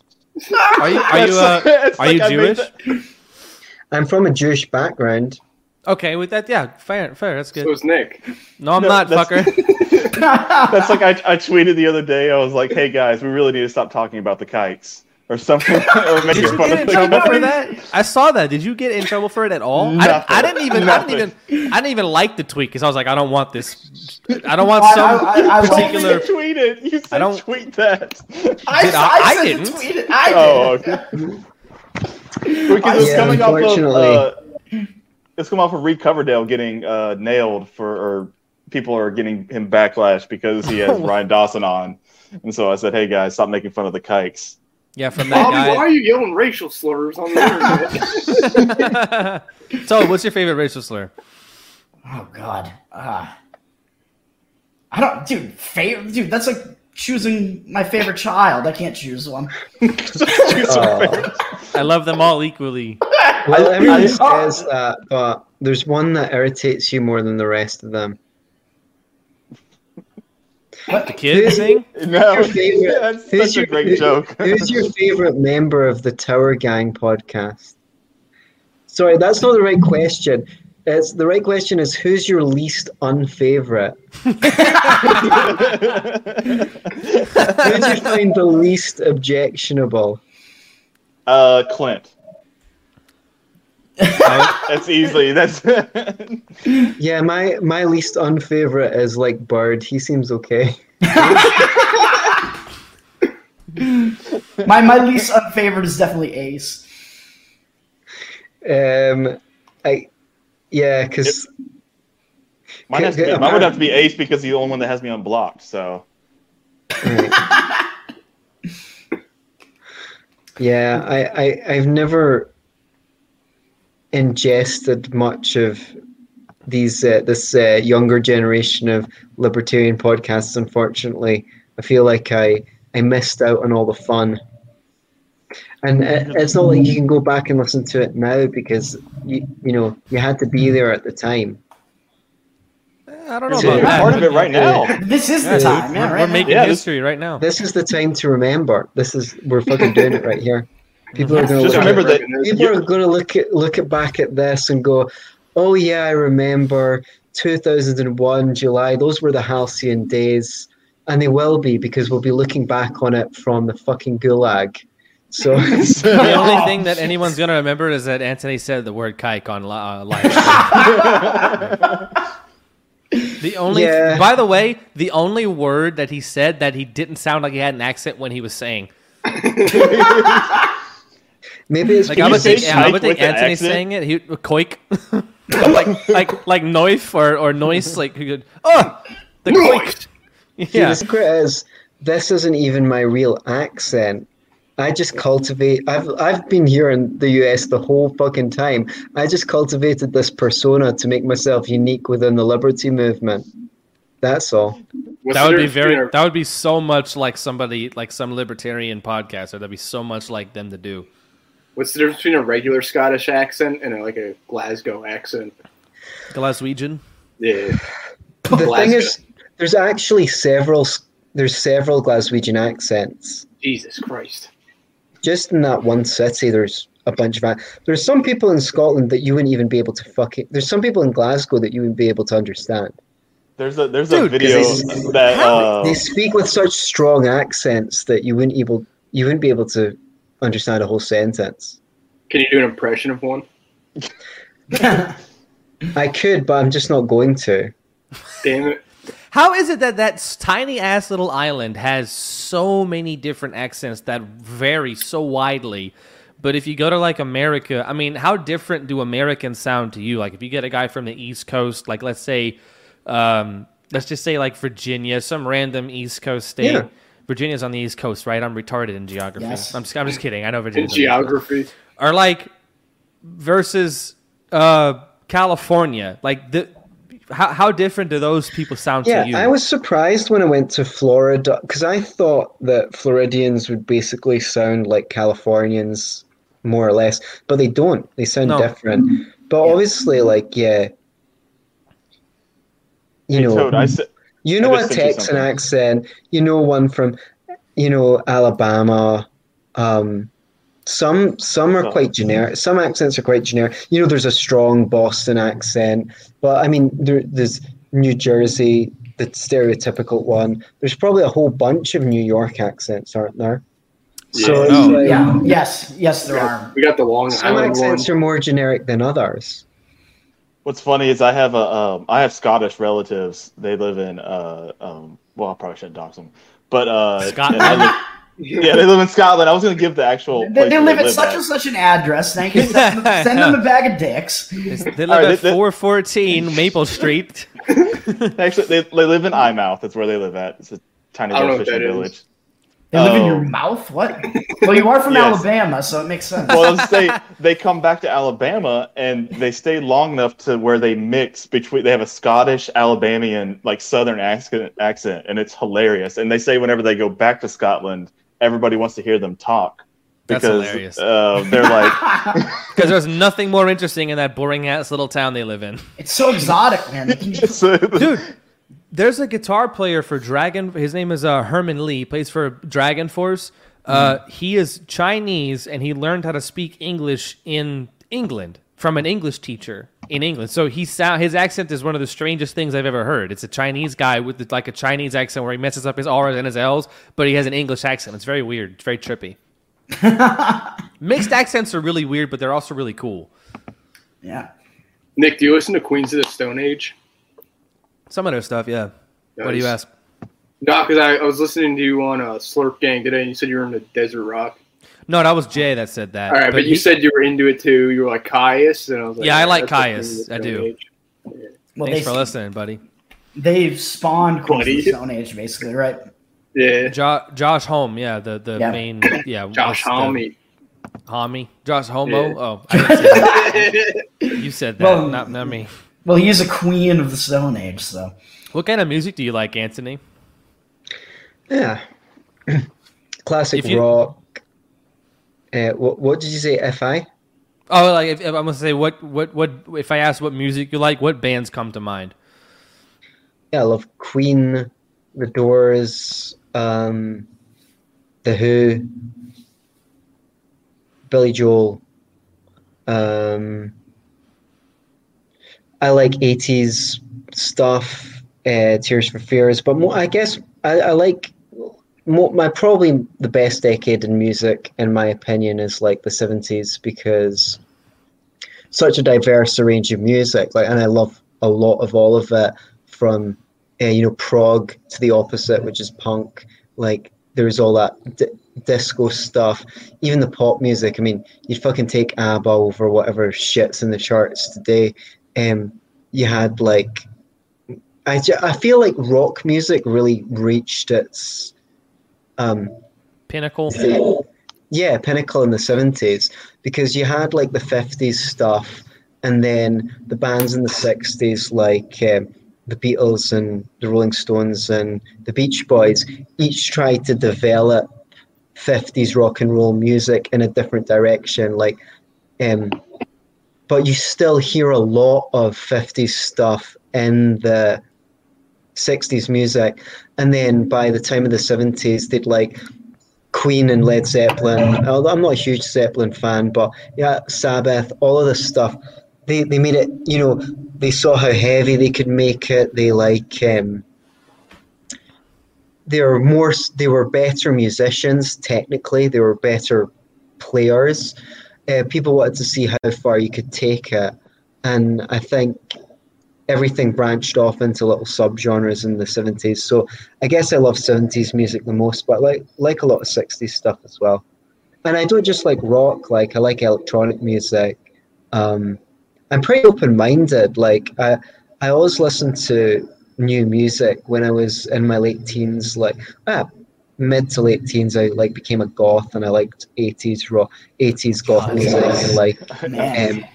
Are you are you uh, It's are you like I Jewish? that- I'm from a Jewish background. Okay, with that, yeah, fair, fair. That's good. so good. is Nick. No, I'm No, not, that's- fucker. That's like I, I tweeted the other day. I was like, "Hey guys, we really need to stop talking about the kites or something, or making Did you fun get of in trouble for that? I saw that. Did you get in trouble for it at all? I, I didn't even. Nothing. I didn't even. I didn't even like the tweet because I was like, I don't want this. I don't want I- some I- I- I particular. tweet it. You said I don't- tweet that. I, Did I- I, I said to didn't. tweet it. I Oh, did. okay. Because it's Yeah, coming off of uh, it's coming off of Reed Coverdale getting uh, nailed for, or people are getting him backlash because he has Ryan Dawson on, and so I said, "Hey guys, stop making fun of the kikes." Yeah, from that Bobby, why are you yelling racial slurs on the internet? so, what's your favorite racial slur? Oh God. Uh, I don't, dude. Favorite, dude. That's like choosing my favorite child. I can't choose one. Oh. I love them all equally. Well, I- everyone I- says that, but there's one that irritates you more than the rest of them. What the kid thing. No, favorite- that's who's such a your- great joke. Who's your favorite member of the Tower Gang podcast? Sorry, that's not the right question. It's the right question is who's your least unfavorite? Who do you find the least objectionable? uh, Clint. That's easily that's. Yeah, my my least unfavorite is like Bird. He seems okay. My my least unfavorite is definitely Ace. Um, I yeah, because mine, has to be, mine would have to be Ace because he's the only one that has me unblocked. So yeah, I, I I've never ingested much of these uh, this uh, younger generation of libertarian podcasts. Unfortunately, I feel like I I missed out on all the fun. And it's not like you can go back and listen to it now because you you know you had to be there at the time. I don't know about that. part of it right now. This is Yeah, the time, yeah, we're, right we're making Yeah, history right now. This is the time to remember. This is we're fucking doing it right here. People are going to Just look remember at, that people are going to look at look at back at this and go, "Oh yeah, I remember 2001 July. Those were the halcyon days." And they will be because we'll be looking back on it from the fucking gulag. So The only thing that anyone's gonna remember is that Anthony said the word "kike" on uh, live. the only, Yeah. by the way, the only word that he said that he didn't sound like he had an accent when he was saying. Maybe it's Like I would say think, I would think with Anthony's accent? saying it. He koik, like like like noif or or noise. Like he could, oh, the koik. See, Yeah, the secret is this isn't even my real accent. I just cultivate. I've I've been here in the US the whole fucking time. I just cultivated this persona to make myself unique within the liberty movement. That's all. What's that the would be very. between a- That would be so much like somebody like some libertarian podcaster. That'd be so much like them to do. What's the difference between a regular Scottish accent and a, like a Glasgow accent? Glaswegian. Yeah. The thing is, there's actually several. There's several Glaswegian accents. Jesus Christ. Just in that one city, there's a bunch of. There's some people in Scotland that you wouldn't even be able to fucking. There's some people in Glasgow that you wouldn't be able to understand. There's a there's a video they- that uh, they speak with such strong accents that you wouldn't able you wouldn't be able to understand a whole sentence. Can you do an impression of one? I could, but I'm just not going to. Damn it. How is it that that tiny ass little island has so many different accents that vary so widely? But if you go to like America, I mean, how different do Americans sound to you? Like if you get a guy from the East Coast, like let's say, um, let's just say like Virginia, some random East Coast state. Yeah. Virginia's on the East Coast, right? I'm retarded in geography. Yes. I'm just, I'm just kidding. I know In Virginia's on the East Coast geography. or like versus uh California. Like the how how different do those people sound Yeah, to you? I was surprised when I went to Florida because I thought that Floridians would basically sound like Californians, more or less, but they don't. They sound No. different. But obviously, like, yeah, you Hey, know, Toad, I said, you know I a just sent you Texan accent. You know one from, you know, Alabama. Um, some some are quite generic. Some accents are quite generic. You know, there's a strong Boston accent, but I mean, there, there's New Jersey, the stereotypical one. There's probably a whole bunch of New York accents, aren't there? So Yeah. it's No. like, Yeah. Yes. Yes, there are. We got the Long some Island one. accents are more generic than others. What's funny is I have a um, I have Scottish relatives. They live in uh um well I probably shouldn't dox them, but uh Scotland? live- yeah, they live in Scotland. I was gonna give the actual. They, place they where live at live such at. and such an address. Thank you. Send them, send them a bag of dicks. They live All right, at they- they- 414 Maple Street. Actually, they, they live in Eyemouth. That's where they live at. It's a tiny I little know what fishing that is. Village. They live in your Oh. mouth. What? Well, you are from Yes. Alabama, so it makes sense. Well, let's they come back to Alabama and they stay long enough to where they mix between. They have a Scottish, Alabamian, like Southern accent, accent, and it's hilarious. And they say whenever they go back to Scotland, everybody wants to hear them talk That's because hilarious. uh, they're like, Because there's nothing more interesting in that boring ass little town they live in. it's so exotic, man. They can just- Dude, there's a guitar player for Dragon. His name is uh, Herman Li. He plays for DragonForce. Uh, He is Chinese and he learned how to speak English in England from an English teacher in England. So he sound his accent is one of the strangest things I've ever heard. It's a Chinese guy with like a Chinese accent where he messes up his R's and his L's, but he has an English accent. It's very weird. It's very trippy. Mixed accents are really weird, but they're also really cool. yeah. Nick, do you listen to Queens of the Stone Age? Some of their stuff, yeah. What do you ask? No, because I, I was listening to you on uh, Slurp Gang today, and you said you were into Desert Rock. No, that was Jay that said that. All right, but, you he- said you were into it too. You were like Kyuss, and I was like, Yeah, I like that's Kyuss. Queens of the I do. Age." Well, Thanks they, for listening, buddy. they've spawned Queens of the Stone Age, basically, right? Yeah, Jo- Josh Homme, yeah, the the Yeah. main, yeah, Josh what's the- Homme. Homme, Josh Homo. Yeah. Oh, I didn't say that. you said that, Well- not not me. Well, he is a queen of the Stone Age, so. What kind of music do you like, Anthony? Yeah. Classic you- rock. Uh, what, what did you say? Fi? Oh, like if, if I'm gonna say what what what if I ask what music you like, what bands come to mind? Yeah, I love Queen, The Doors, um, The Who, Billy Joel. Um, I like 80s stuff, uh, Tears for Fears, but more, I guess I, I like more, my probably the best decade in music, in my opinion, is like the 70s because such a diverse range of music, like, and I love a lot of all of it from uh, you know, prog to the opposite, which is punk. Like there's all that d- disco stuff, even the pop music. I mean, you'd fucking take ABBA over whatever shits in the charts today. Um, you had like, I, I feel like rock music really reached its, um, Pinnacle. the- yeah, pinnacle in the seventies because you had like the fifties stuff, and then the bands in the sixties like um, the Beatles and the Rolling Stones and the Beach Boys each tried to develop fifties rock and roll music in a different direction. Like, um, but you still hear a lot of fifties stuff in the 60s music and then by the time of the 70s they'd like Queen and Led Zeppelin. I'm not a huge Zeppelin fan, but yeah, Sabbath, all of this stuff. They they made it. You know, they saw how heavy they could make it. They like. Um, they were more. They were better musicians. Technically, they were better players. Uh, people wanted to see how far you could take it, and I think everything branched off into little subgenres in the 70s. So I guess I love 70s music the most, but like like a lot of 60s stuff as well. And I don't just like rock, like I like electronic music. Um, I'm pretty open-minded. Like I I always listened to new music when I was in my late teens, like ah, mid to late teens. I like became a goth and I liked 80s rock, 80s goth God. music. and like um,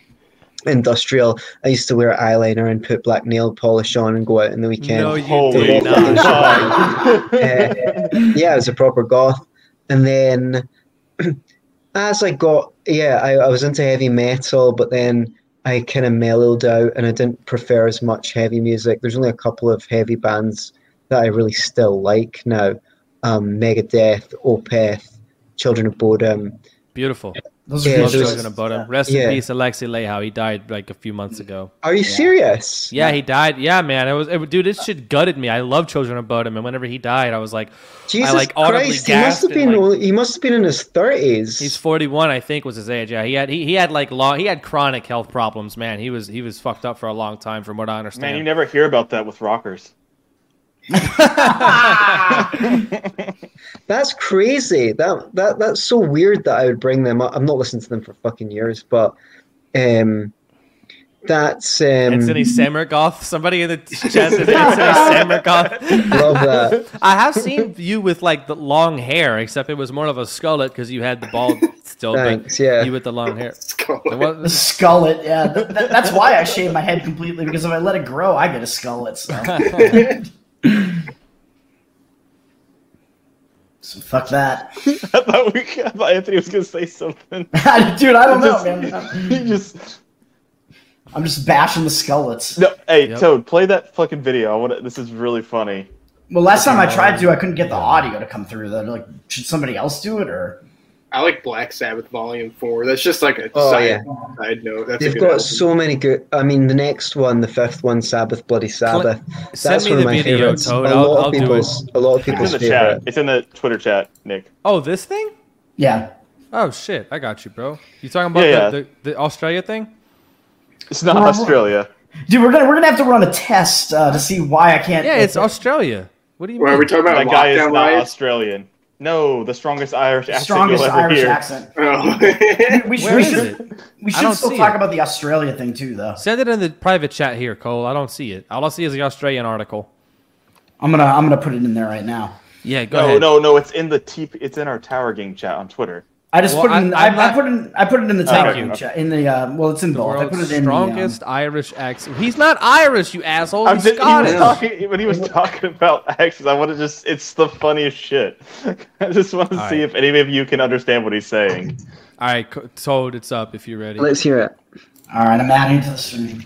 industrial. I used to wear eyeliner and put black nail polish on and go out in the weekend. No, you Holy did not. Uh, yeah, I was a proper goth. And then as I got, yeah, I, I was into heavy metal, but then I kind of mellowed out and I didn't prefer as much heavy music. There's only a couple of heavy bands that I really still like now um, Megadeth, Opeth, Children of Bodom. Beautiful. Those Yeah, are Love good those- Children of Bodom. Rest Yeah. in peace, Alexi Laiho. He died like a few months ago. Are you serious? Yeah, he died. Yeah, man. It was, it, dude. This shit gutted me. I love Children of Bodom, and whenever he died, I was like, Jesus like, Christ, he must gasped have and, been like- he must have been in his thirties. he's 41, I think, was his age. Yeah, he had he, he had like long, he had chronic health problems. Man, he was he was fucked up for a long time, from what I understand. Man, you never hear about that with rockers. That's crazy. That that that's so weird that I would bring them up. I'm not listening to them for fucking years, but um, that's um, Anthony Samergoth. Somebody in the chat said Anthony Samergoth. love that. I have seen you with like the long hair, except it was more of a skullet because you had the bald still. Thanks, but yeah. You with the long hair. Skull. It was- The skullet, yeah. Th- th- that's why I shave my head completely because if I let it grow, I get a skullet. So, so fuck that, I thought, we, I thought Anthony was going to say something. dude. I don't know, Just- man. he just I'm just bashing the skullets. no. Hey, Yep. Toad, play that fucking video. I want. This is really funny. Well, last time I tried to, I couldn't get the audio to come through. Then, like, should somebody else do it or? I like Black Sabbath Volume Four. That's just like a Oh, side, yeah. side note. That's a They've good got album. so many good. I mean, the next one, the fifth one, Sabbath, Bloody Sabbath. Send That's me one the of my video, favorites. Toad. A I'll, lot I'll of do it. people's, a lot of It's in people's the favorite. chat. It's in the Twitter chat, Nick. Oh, this thing? Yeah. Oh shit! I got you, bro. You talking about Yeah, the, yeah. The, the Australia thing? It's not Well, Australia. Dude, we're gonna we're gonna have to run a test uh, to see why I can't. Yeah, it's Australia. What do you Well, mean? are we talking about That guy is lockdown not riots? Australian. No, the strongest Irish accent strongest you'll ever Irish hear. accent. Oh. We should, Where we is should, it? we should still talk it. about the Australia thing too, though. Send it in the private chat here, Cole. I don't see it. All I see is the Australian article. I'm gonna I'm gonna put it in there right now. Yeah, go No, ahead. no, no. It's in the T. It's in our Tower Gang chat on Twitter. I just Well, put it in. I- I, I'm I, put it. In, I put it in the Thank Tower you. Chat. In the uh, well, it's in The both. I put it in strongest the. Um, Irish accent. He's not Irish, you asshole. He's just, he was Scottish. talking, when he was talking about accents, I want to just. It's the funniest shit. I just want to All see right. if any of you can understand what he's saying. All right, Co- Toad, it's up if you're ready. Let's hear it. all right, I'm adding to the stream.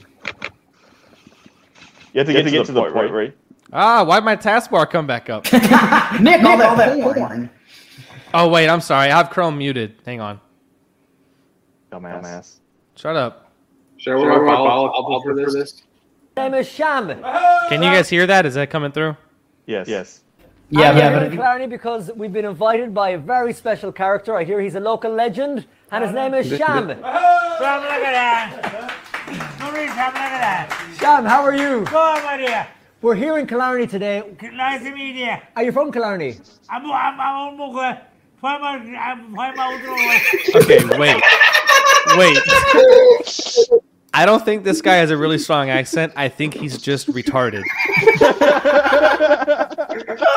You have to get, to, to, the point, right? right? Ah, why'd my taskbar come back up? Nick, all that, porn. Oh wait, I'm sorry. I have Chrome muted. Hang on. Dumbass. Shut up. Should I wear my follow up for this? His name is Sham. Can you guys hear that? Is that coming through? Yes. Yes. Yeah, I'm yeah, here but in it, because we've been invited by a very special character. I hear he's a local legend, and his name is Sham. Sham, look at Lagara. Sham, look at that. Sham, how are you? Good, Maria. We're here in Killarney today. Nice to meet you. Are you from Killarney? I'm, I'm, I'm un poco. Fue más, fue más otro. Okay, wait. Wait. I don't think this guy has a really strong accent. I think he's just retarded.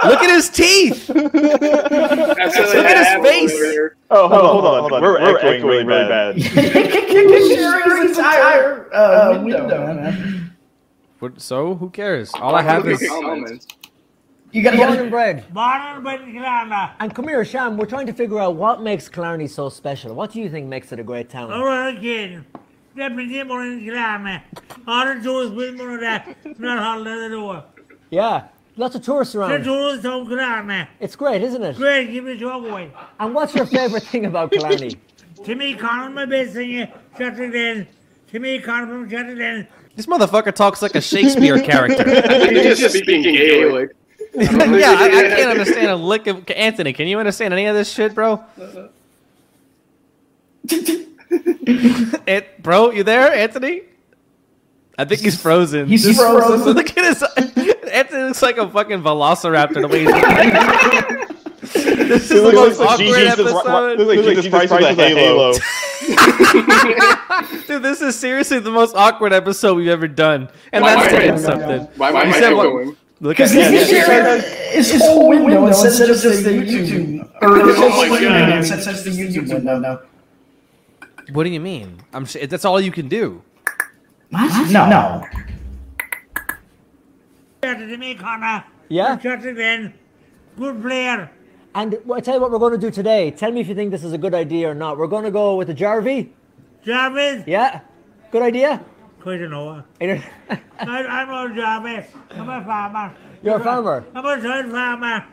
Look at his teeth. Look at his face. Oh, hold, on, hold on, hold on. We're, echoing, really bad. sharing his entire uh, window. man. What- So who cares? All I have is Comments. You gotta Born get and bred. Born in Killarney. And come here, Sham. We're trying to figure out what makes Killarney so special. What do you think makes it a great town? Alright, kid. Definitely born in Killarney. All the tourists will know that. Not all the door. Yeah, lots of tourists around. The around. tourists from Killarney. It's great, isn't it? Great, give me a talk away. And what's your favourite thing about Killarney? To me, Conor, my best singer, Shattered Then. To me, Conor from Shattered Then. this motherfucker talks like a Shakespeare character. He's just speaking Gaelic. Yeah, I, I can't understand a lick of Anthony. Can you understand any of this shit, bro? it, bro, you there, Anthony? I think he's frozen. He's Just- frozen. Look at his. Anthony looks like a fucking velociraptor the way he's. this is the most awkward episode. Looks like Jesus Christ with a halo. Dude, this is seriously the most awkward episode we've ever done, and Why- that's why- saying something. Why am I You said what- echoing? Look at Because yeah, he's yeah. sharing his, his whole window instead of just the YouTube. Or Oh my God. instead of the YouTube window. now. What do you mean? I'm. Sh- that's all you can do. What? No, no. to me, Connor. Yeah? Shot again. Good player. And well, I tell you what we're going to do today. Tell me if you think this is a good idea or not. We're going to go with the Jarvie. Jarvis. Yeah? Good idea? Quite a know. You're I, I'm not Jarvis. I'm a farmer. a farmer. I'm a son farmer.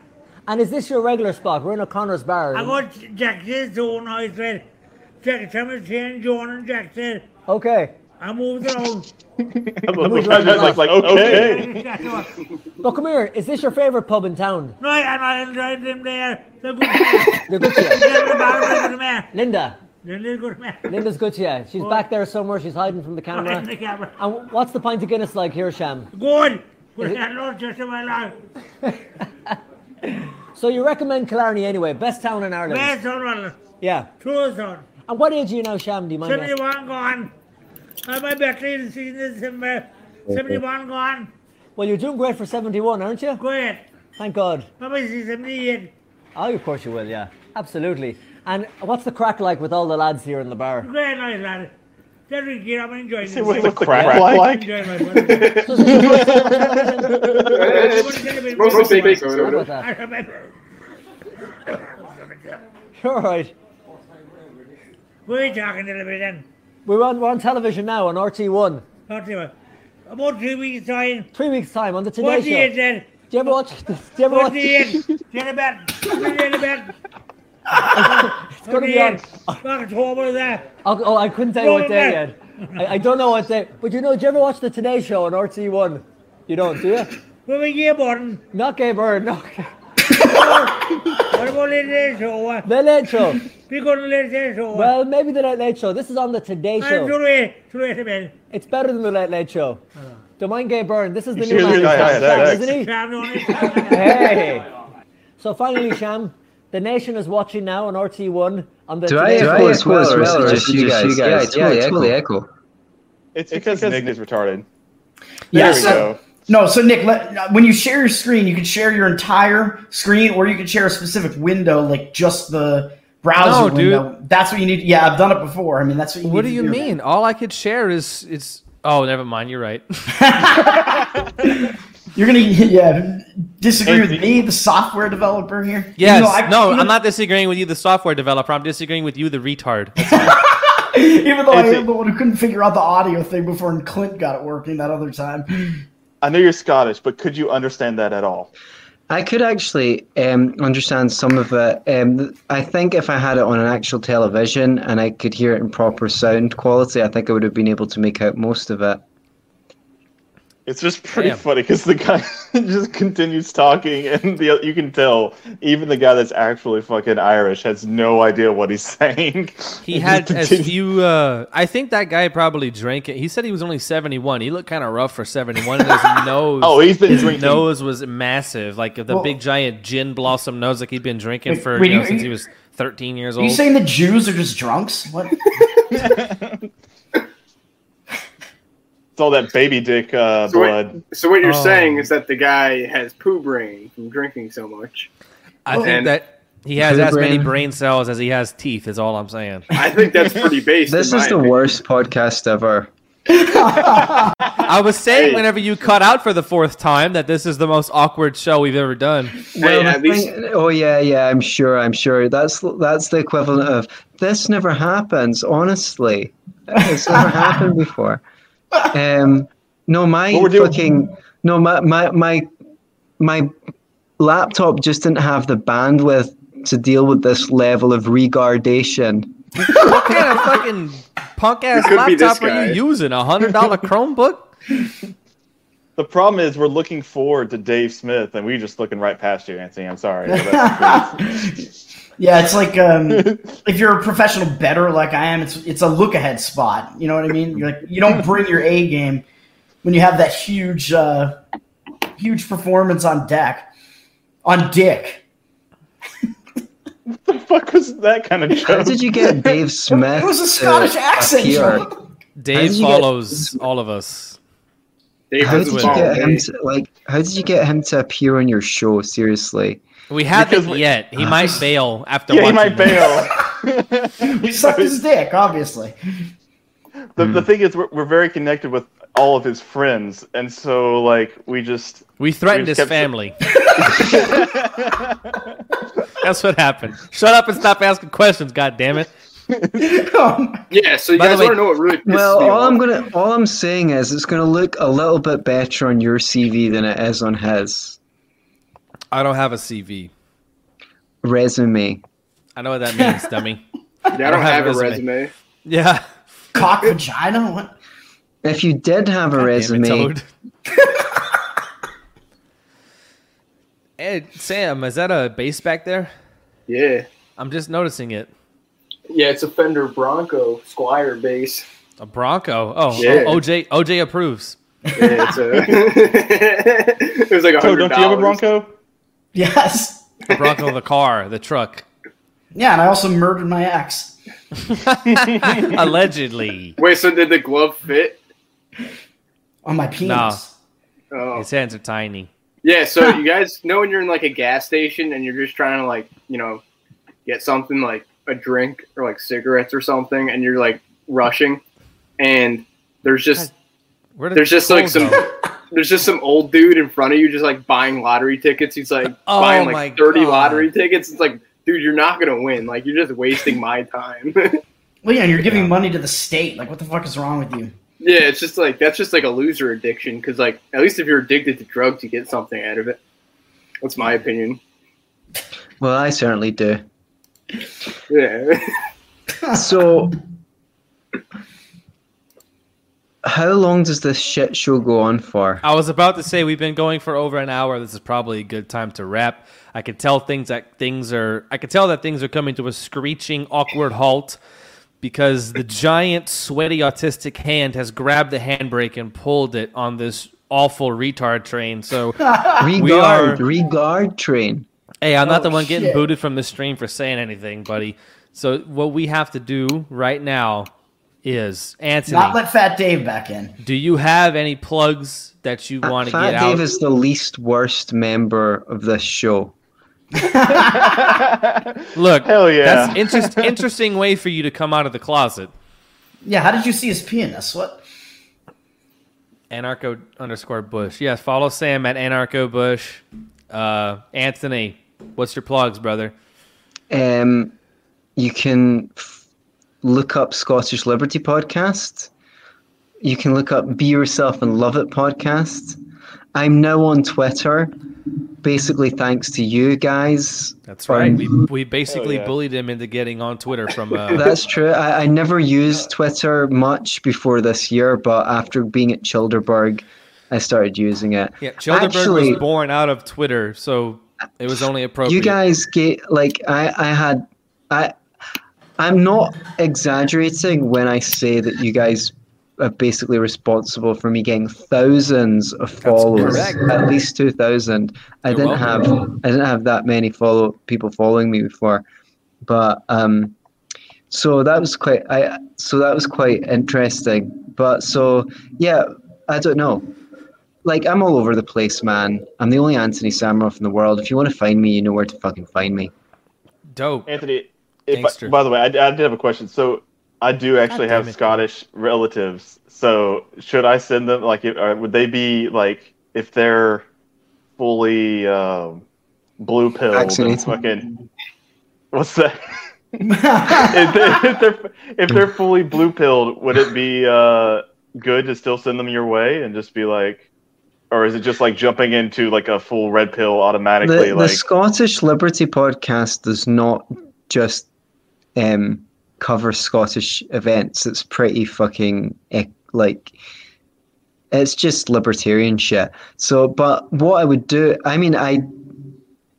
And is this your regular spot? We're in O'Connor's bar. I got Jackson Zone. I said, Jack, Thomas Shane, John, and Jackson. Okay. I moved around. like, like, okay. But come here, is this your favourite pub in town? No, and I enjoyed them there. They're good. man. They're good to you. They're the bar, they're. Linda. Linda's good you. She's back there somewhere. She's hiding from the Behind camera. the camera. And what's the pint of Guinness like here, Sham? Good. Good. I love just in my life. So you recommend Killarney anyway? Best town in Ireland. Best on one. Yeah. True son. And what age are you now, Sham? Do you mind? asking? 71 gone. I'm my battery in season December. 71 gone. Well, you're doing great for 71, aren't you? Great. Thank God. To see 78. Oh, of course you will, yeah. Absolutely. And what's the crack like with all the lads here in the bar? Great night, lad. Very good. I'm enjoying See it. what's the crack like? enjoying my brother. So this is your first time on television? It's mostly big How photo. about I that? remember. You're all right. Who are you talking to me then? We're on, we're on television now on RT1. Talk to you. About two weeks' time. Three weeks' time on the Today What do you Show. then? Do you ever watch? Do you ever What watch? do you Get a bet. Get a bet. It's going to be on. October there. Oh, I couldn't tell you what day yet. I, I don't know what day. But you know, did you ever watch the Today Show on RT1? You don't, do you? What about you, Borden? Not Gay Byrne, no. What about Late Show? The Late Show. We go to Late Show. Well, maybe the Late Late Show. This is on the Today I'm Show. too late. Too late, man. It's better than the Late Late Show. Ah. Don't mind Gay Byrne. This is the should new hear man, this in guy town, on isn't he? Sham, don't it? Hey. So finally, Sham, the nation is watching now on RT1 on the Do I Today echo Show. as well, or is it just you guys? Yeah, I totally, totally echo. It's because Nick is retarded. Yeah, There we so- go. No, so Nick, let, when you share your screen, you can share your entire screen, or you can share a specific window, like just the browser window. No, dude. That's what you need. Yeah, I've done it before. I mean, that's what you. What need do to you do. mean? All I could share is it's. Oh, never mind. You're right. You're gonna yeah disagree with me, the software developer here. Even Yes. though I- no, I'm not disagreeing with you, the software developer. I'm disagreeing with you, the retard. Even though I Hey, am the one who couldn't figure out the audio thing before, and Clint got it working that other time. I know you're Scottish, but could you understand that at all? I could actually um, understand some of it. Um, I think if I had it on an actual television and I could hear it in proper sound quality, I think I would have been able to make out most of it. It's just pretty Damn. funny because the guy just continues talking, and the you can tell even the guy that's actually fucking Irish has no idea what he's saying. He had just as few. Uh, I think that guy probably drank it. He said he was only 71. He looked kind of rough for 71. And his nose. Oh, he's been his drinking. nose was massive, like the Well- big giant gin blossom nose, like he'd been drinking Wait, for wait, you know, you- since he was 13 years Are you saying the Jews are just drunks? What? It's all that baby dick uh, So what- blood. So what you're Oh. saying is that the guy has poo brain from drinking so much. I think And- that he has Poo as many brain. brain cells as he has teeth. Is all I'm saying. I think that's pretty base. This is the opinion. worst podcast ever. I was saying Hey. whenever you cut out for the fourth time that this is the most awkward show we've ever done. Hey, the least thing- oh yeah, yeah, I'm sure, I'm sure. That's that's the equivalent of this never happens. Honestly, it's never happened before. Um, no, my What doing- fucking no, my my my my laptop just didn't have the bandwidth to deal with this level of regardation. What kind of fucking punk ass It could be this laptop are you using? A hundred dollar Chromebook? The problem is we're looking forward to Dave Smith, and we're just looking right past you, Anthony. I'm sorry. That's- Yeah, it's like um, if you're a professional better like I am, it's it's a look ahead spot. You know what I mean? You're like you don't bring your A game when you have that huge uh, huge performance on deck on Dick. What the fuck was that kind of joke? How did you get Dave Smith? It was a Scottish accent. appear? Joe. Dave did you get- follows all of us. Dave How did you get him to like? How did you get him to appear on your show? Seriously, We haven't we- yet. He might bail after yeah, he might this. bail. He sucked his dick, obviously. the, Hmm. the thing is, we're, we're very connected with all of his friends, and so like we just We threatened We his just kept- family. That's what happened. Shut up and stop asking questions. God damn it. Yeah, so you By guys way- want to know what really pisses Well, me all off? I'm gonna, all I'm saying is, it's gonna look a little bit better on your CV than it is on his I don't have a CV. resume. I know what that means, dummy. Yeah, I don't, have, a resume. resume. Yeah. Cock vagina? What? If you did have a Damn it, resume, Toad. Hey, Sam, is that a bass back there? Yeah. I'm just noticing it. Yeah, it's a Fender Bronco Squier bass. A Bronco. Oh, Yeah. OJ OJ approves. Yeah, it's a. it was like a So, hundred don't you have a. Bronco? Yes. A Bronco, the car, the truck. Yeah, and I also murdered my ex. Allegedly. Wait, so did the glove fit? On my penis. Oh. His hands are tiny. Yeah, so you guys know when you're in like a gas station and you're just trying to like, you know, get something like a drink or like cigarettes or something and you're like rushing and there's just Where did there's just like Cole some go? There's just some old dude in front of you just like buying lottery tickets. He's like Oh buying like 30 God. lottery tickets. It's like, dude, you're not going to win. Like you're just wasting my time. Well, yeah, and you're giving money to the state. Like, what the fuck is wrong with you? yeah, it's just like that's just like a loser addiction cuz like at least if you're addicted to drugs you get something out of it. That's my opinion. well, I certainly do. Yeah. So, how long does this shit show go on for? I was about to say we've been going for over an hour. This is probably a good time to wrap. I can tell things that things are. I can tell that things are coming to a screeching, awkward halt because the giant, sweaty, autistic hand has grabbed the handbrake and pulled it on this awful retard train. So, we Regard, are. regard train. Hey, I'm not the Oh, one getting booted from the stream for saying anything, buddy. So, what we have to do right now is Anthony. Not let Fat Dave back in. do you have any plugs that you want to Fat get Dave out? Fat Dave is the least worst member of this show. Look, Hell yeah. That's interest, interesting way for you to come out of the closet. Yeah, how did you see his penis? What? Anarcho underscore Bush. Yes, follow Sam at Anarcho Bush. Uh, Anthony, what's your plugs, brother? Um, you can f- look up Scottish Liberty podcast. You can look up Be Yourself and Love It podcast. I'm now on Twitter, basically thanks to you guys. That's right. Um, We, we basically yeah. bullied him into getting on Twitter from. Uh, That's true. I, I never used Twitter much before this year, but after being at Childerberg, I started using it. yeah, Childerberg Actually- was born out of Twitter, so it was only appropriate. You guys get like I I had I I'm not exaggerating when I say that you guys are basically responsible for me getting thousands of followers, at least two thousand. I You're didn't welcome. have I didn't have that many follow people following me before, but um, so that was quite I so that was quite interesting. But so yeah, I don't know. Like I'm all over the place, man. I'm the only Anthony Sammeroff in the world. If you want to find me, you know where to fucking find me. Dope. Anthony, if I, by the way, I, I did have a question. So I do actually have it. Scottish relatives. So should I send them like, if, would they be like if they're fully um, blue pill fucking what's that? if, they, if they're if they're fully blue pilled, would it be uh, good to still send them your way and just be like, or is it just like jumping into like a full red pill automatically? The, the Scottish Liberty podcast does not just um, cover Scottish events. It's pretty fucking like it's just libertarian shit. So, but what I would do, I mean, I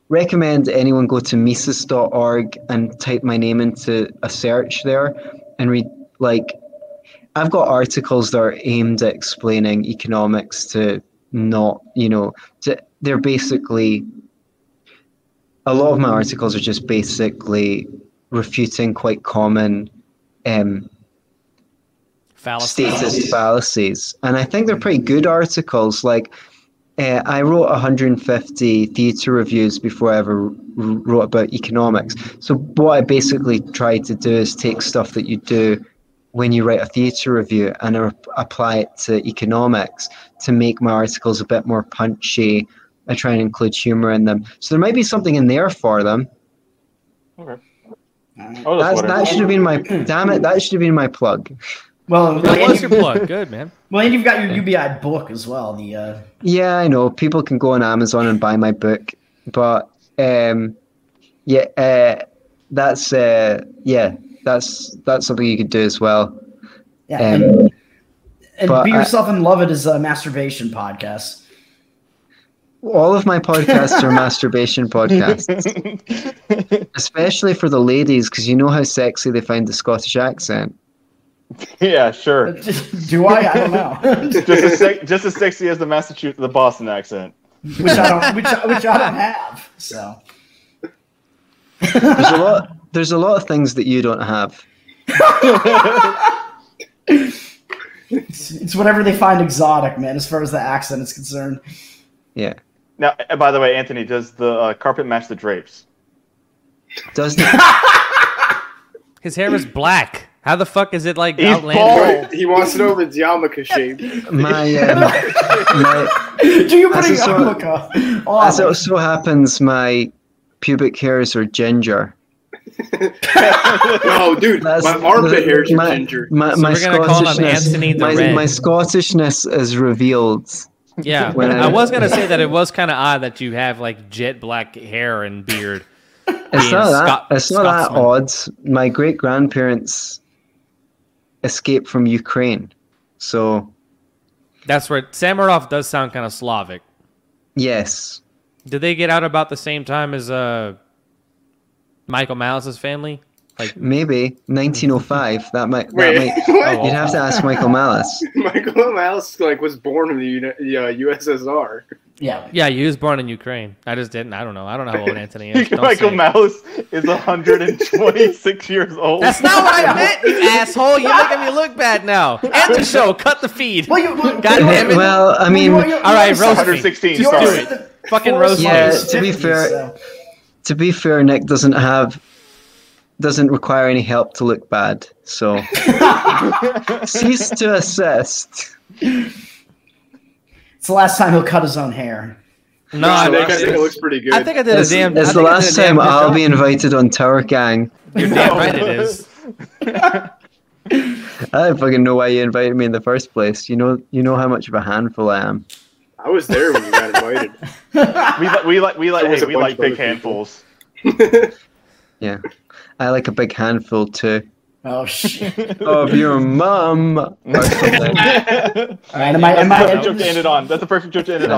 recommend anyone go to Mises.org and type my name into a search there and read like I've got articles that are aimed at explaining economics to not, you know, to, they're basically a lot of my articles are just basically refuting quite common um, Fallacy. statist fallacies, and I think they're pretty good articles. Like uh, I wrote 150 theatre reviews before I ever r- wrote about economics. So what I basically tried to do is take stuff that you do when you write a theatre review and I apply it to economics to make my articles a bit more punchy. I try and include humor in them. So there might be something in there for them. Okay. Oh, that's That's, that should have been my damn it. That should have been my plug. Well, That was your plug. Good man. well, and you've got your UBI book as well. The uh, Yeah, I know. People can go on Amazon and buy my book, but um, yeah, uh, that's uh, yeah, that's that's something you could do as well. yeah, Um, and, and but be I- yourself and love it is a masturbation podcast. All of my podcasts are masturbation podcasts, especially for the ladies, because you know how sexy they find the Scottish accent. yeah, sure. Uh, do I? I don't know. just as sec- just as sexy as the Massachusetts, the Boston accent. which I don't, which, which I don't have. So There's a lot. There's a lot of things that you don't have. it's, it's whatever they find exotic, man. As far as the accent is concerned. Yeah. Now, uh, by the way, Anthony, does the uh, carpet match the drapes? Does the, His hair is black. How the fuck is it like He's outlandish? bald. He wants to know if it's yarmulke shaped. my um, my Do you put As a a yarmulke on? as it so happens, my pubic hairs are ginger. No, dude, That's- my armpit hairs are my, ginger. My, So my we're gonna call him Scottishness, Anthony the my, Red. my Scottishness is revealed. Yeah, I- I was gonna say that it was kind of odd that you have like jet black hair and beard. It's not that. Scot- it's not that Scotsman. odd. My great grandparents escaped from Ukraine, so That's where Sammeroff does sound kind of Slavic. yes, Did they get out about the same time as uh Michael Malice's family? Like maybe 1905. That might. That Wait, might what? you'd have to ask Michael Malice. Michael Malice like was born in the, Uni- uh, USSR. yeah. yeah, he was born in Ukraine. I just didn't. I don't know. I don't know how old Anthony is. Don't Michael say. Mouse is 126 years old. That's not what I meant, you asshole. You're making me look bad now. End the show. Cut the feed. Well, you, well, God damn it. well, I mean, you- you- All right, roast me. 116. you already Sorry. said Fucking four roast me. Yeah, songs, to be fair- so- to be fair, Nick doesn't have doesn't require any help to look bad. So cease to assist. it's the last time he'll cut his own hair. No, I I, think, I think it looks pretty good. I think I did a damn. it's the last did a damn time I'll job. be invited on Tower Gang. You're damn right it is. I don't fucking know why you invited me in the first place. You know, you know how much of a handful I am. I was there when you got invited. We like we like we like hey, we like big handfuls. Yeah, I like a big handful too. Oh shit! Of your mum. Or something. All right, am I? Am the I? perfect joke to end it on. That's the perfect joke to end it on.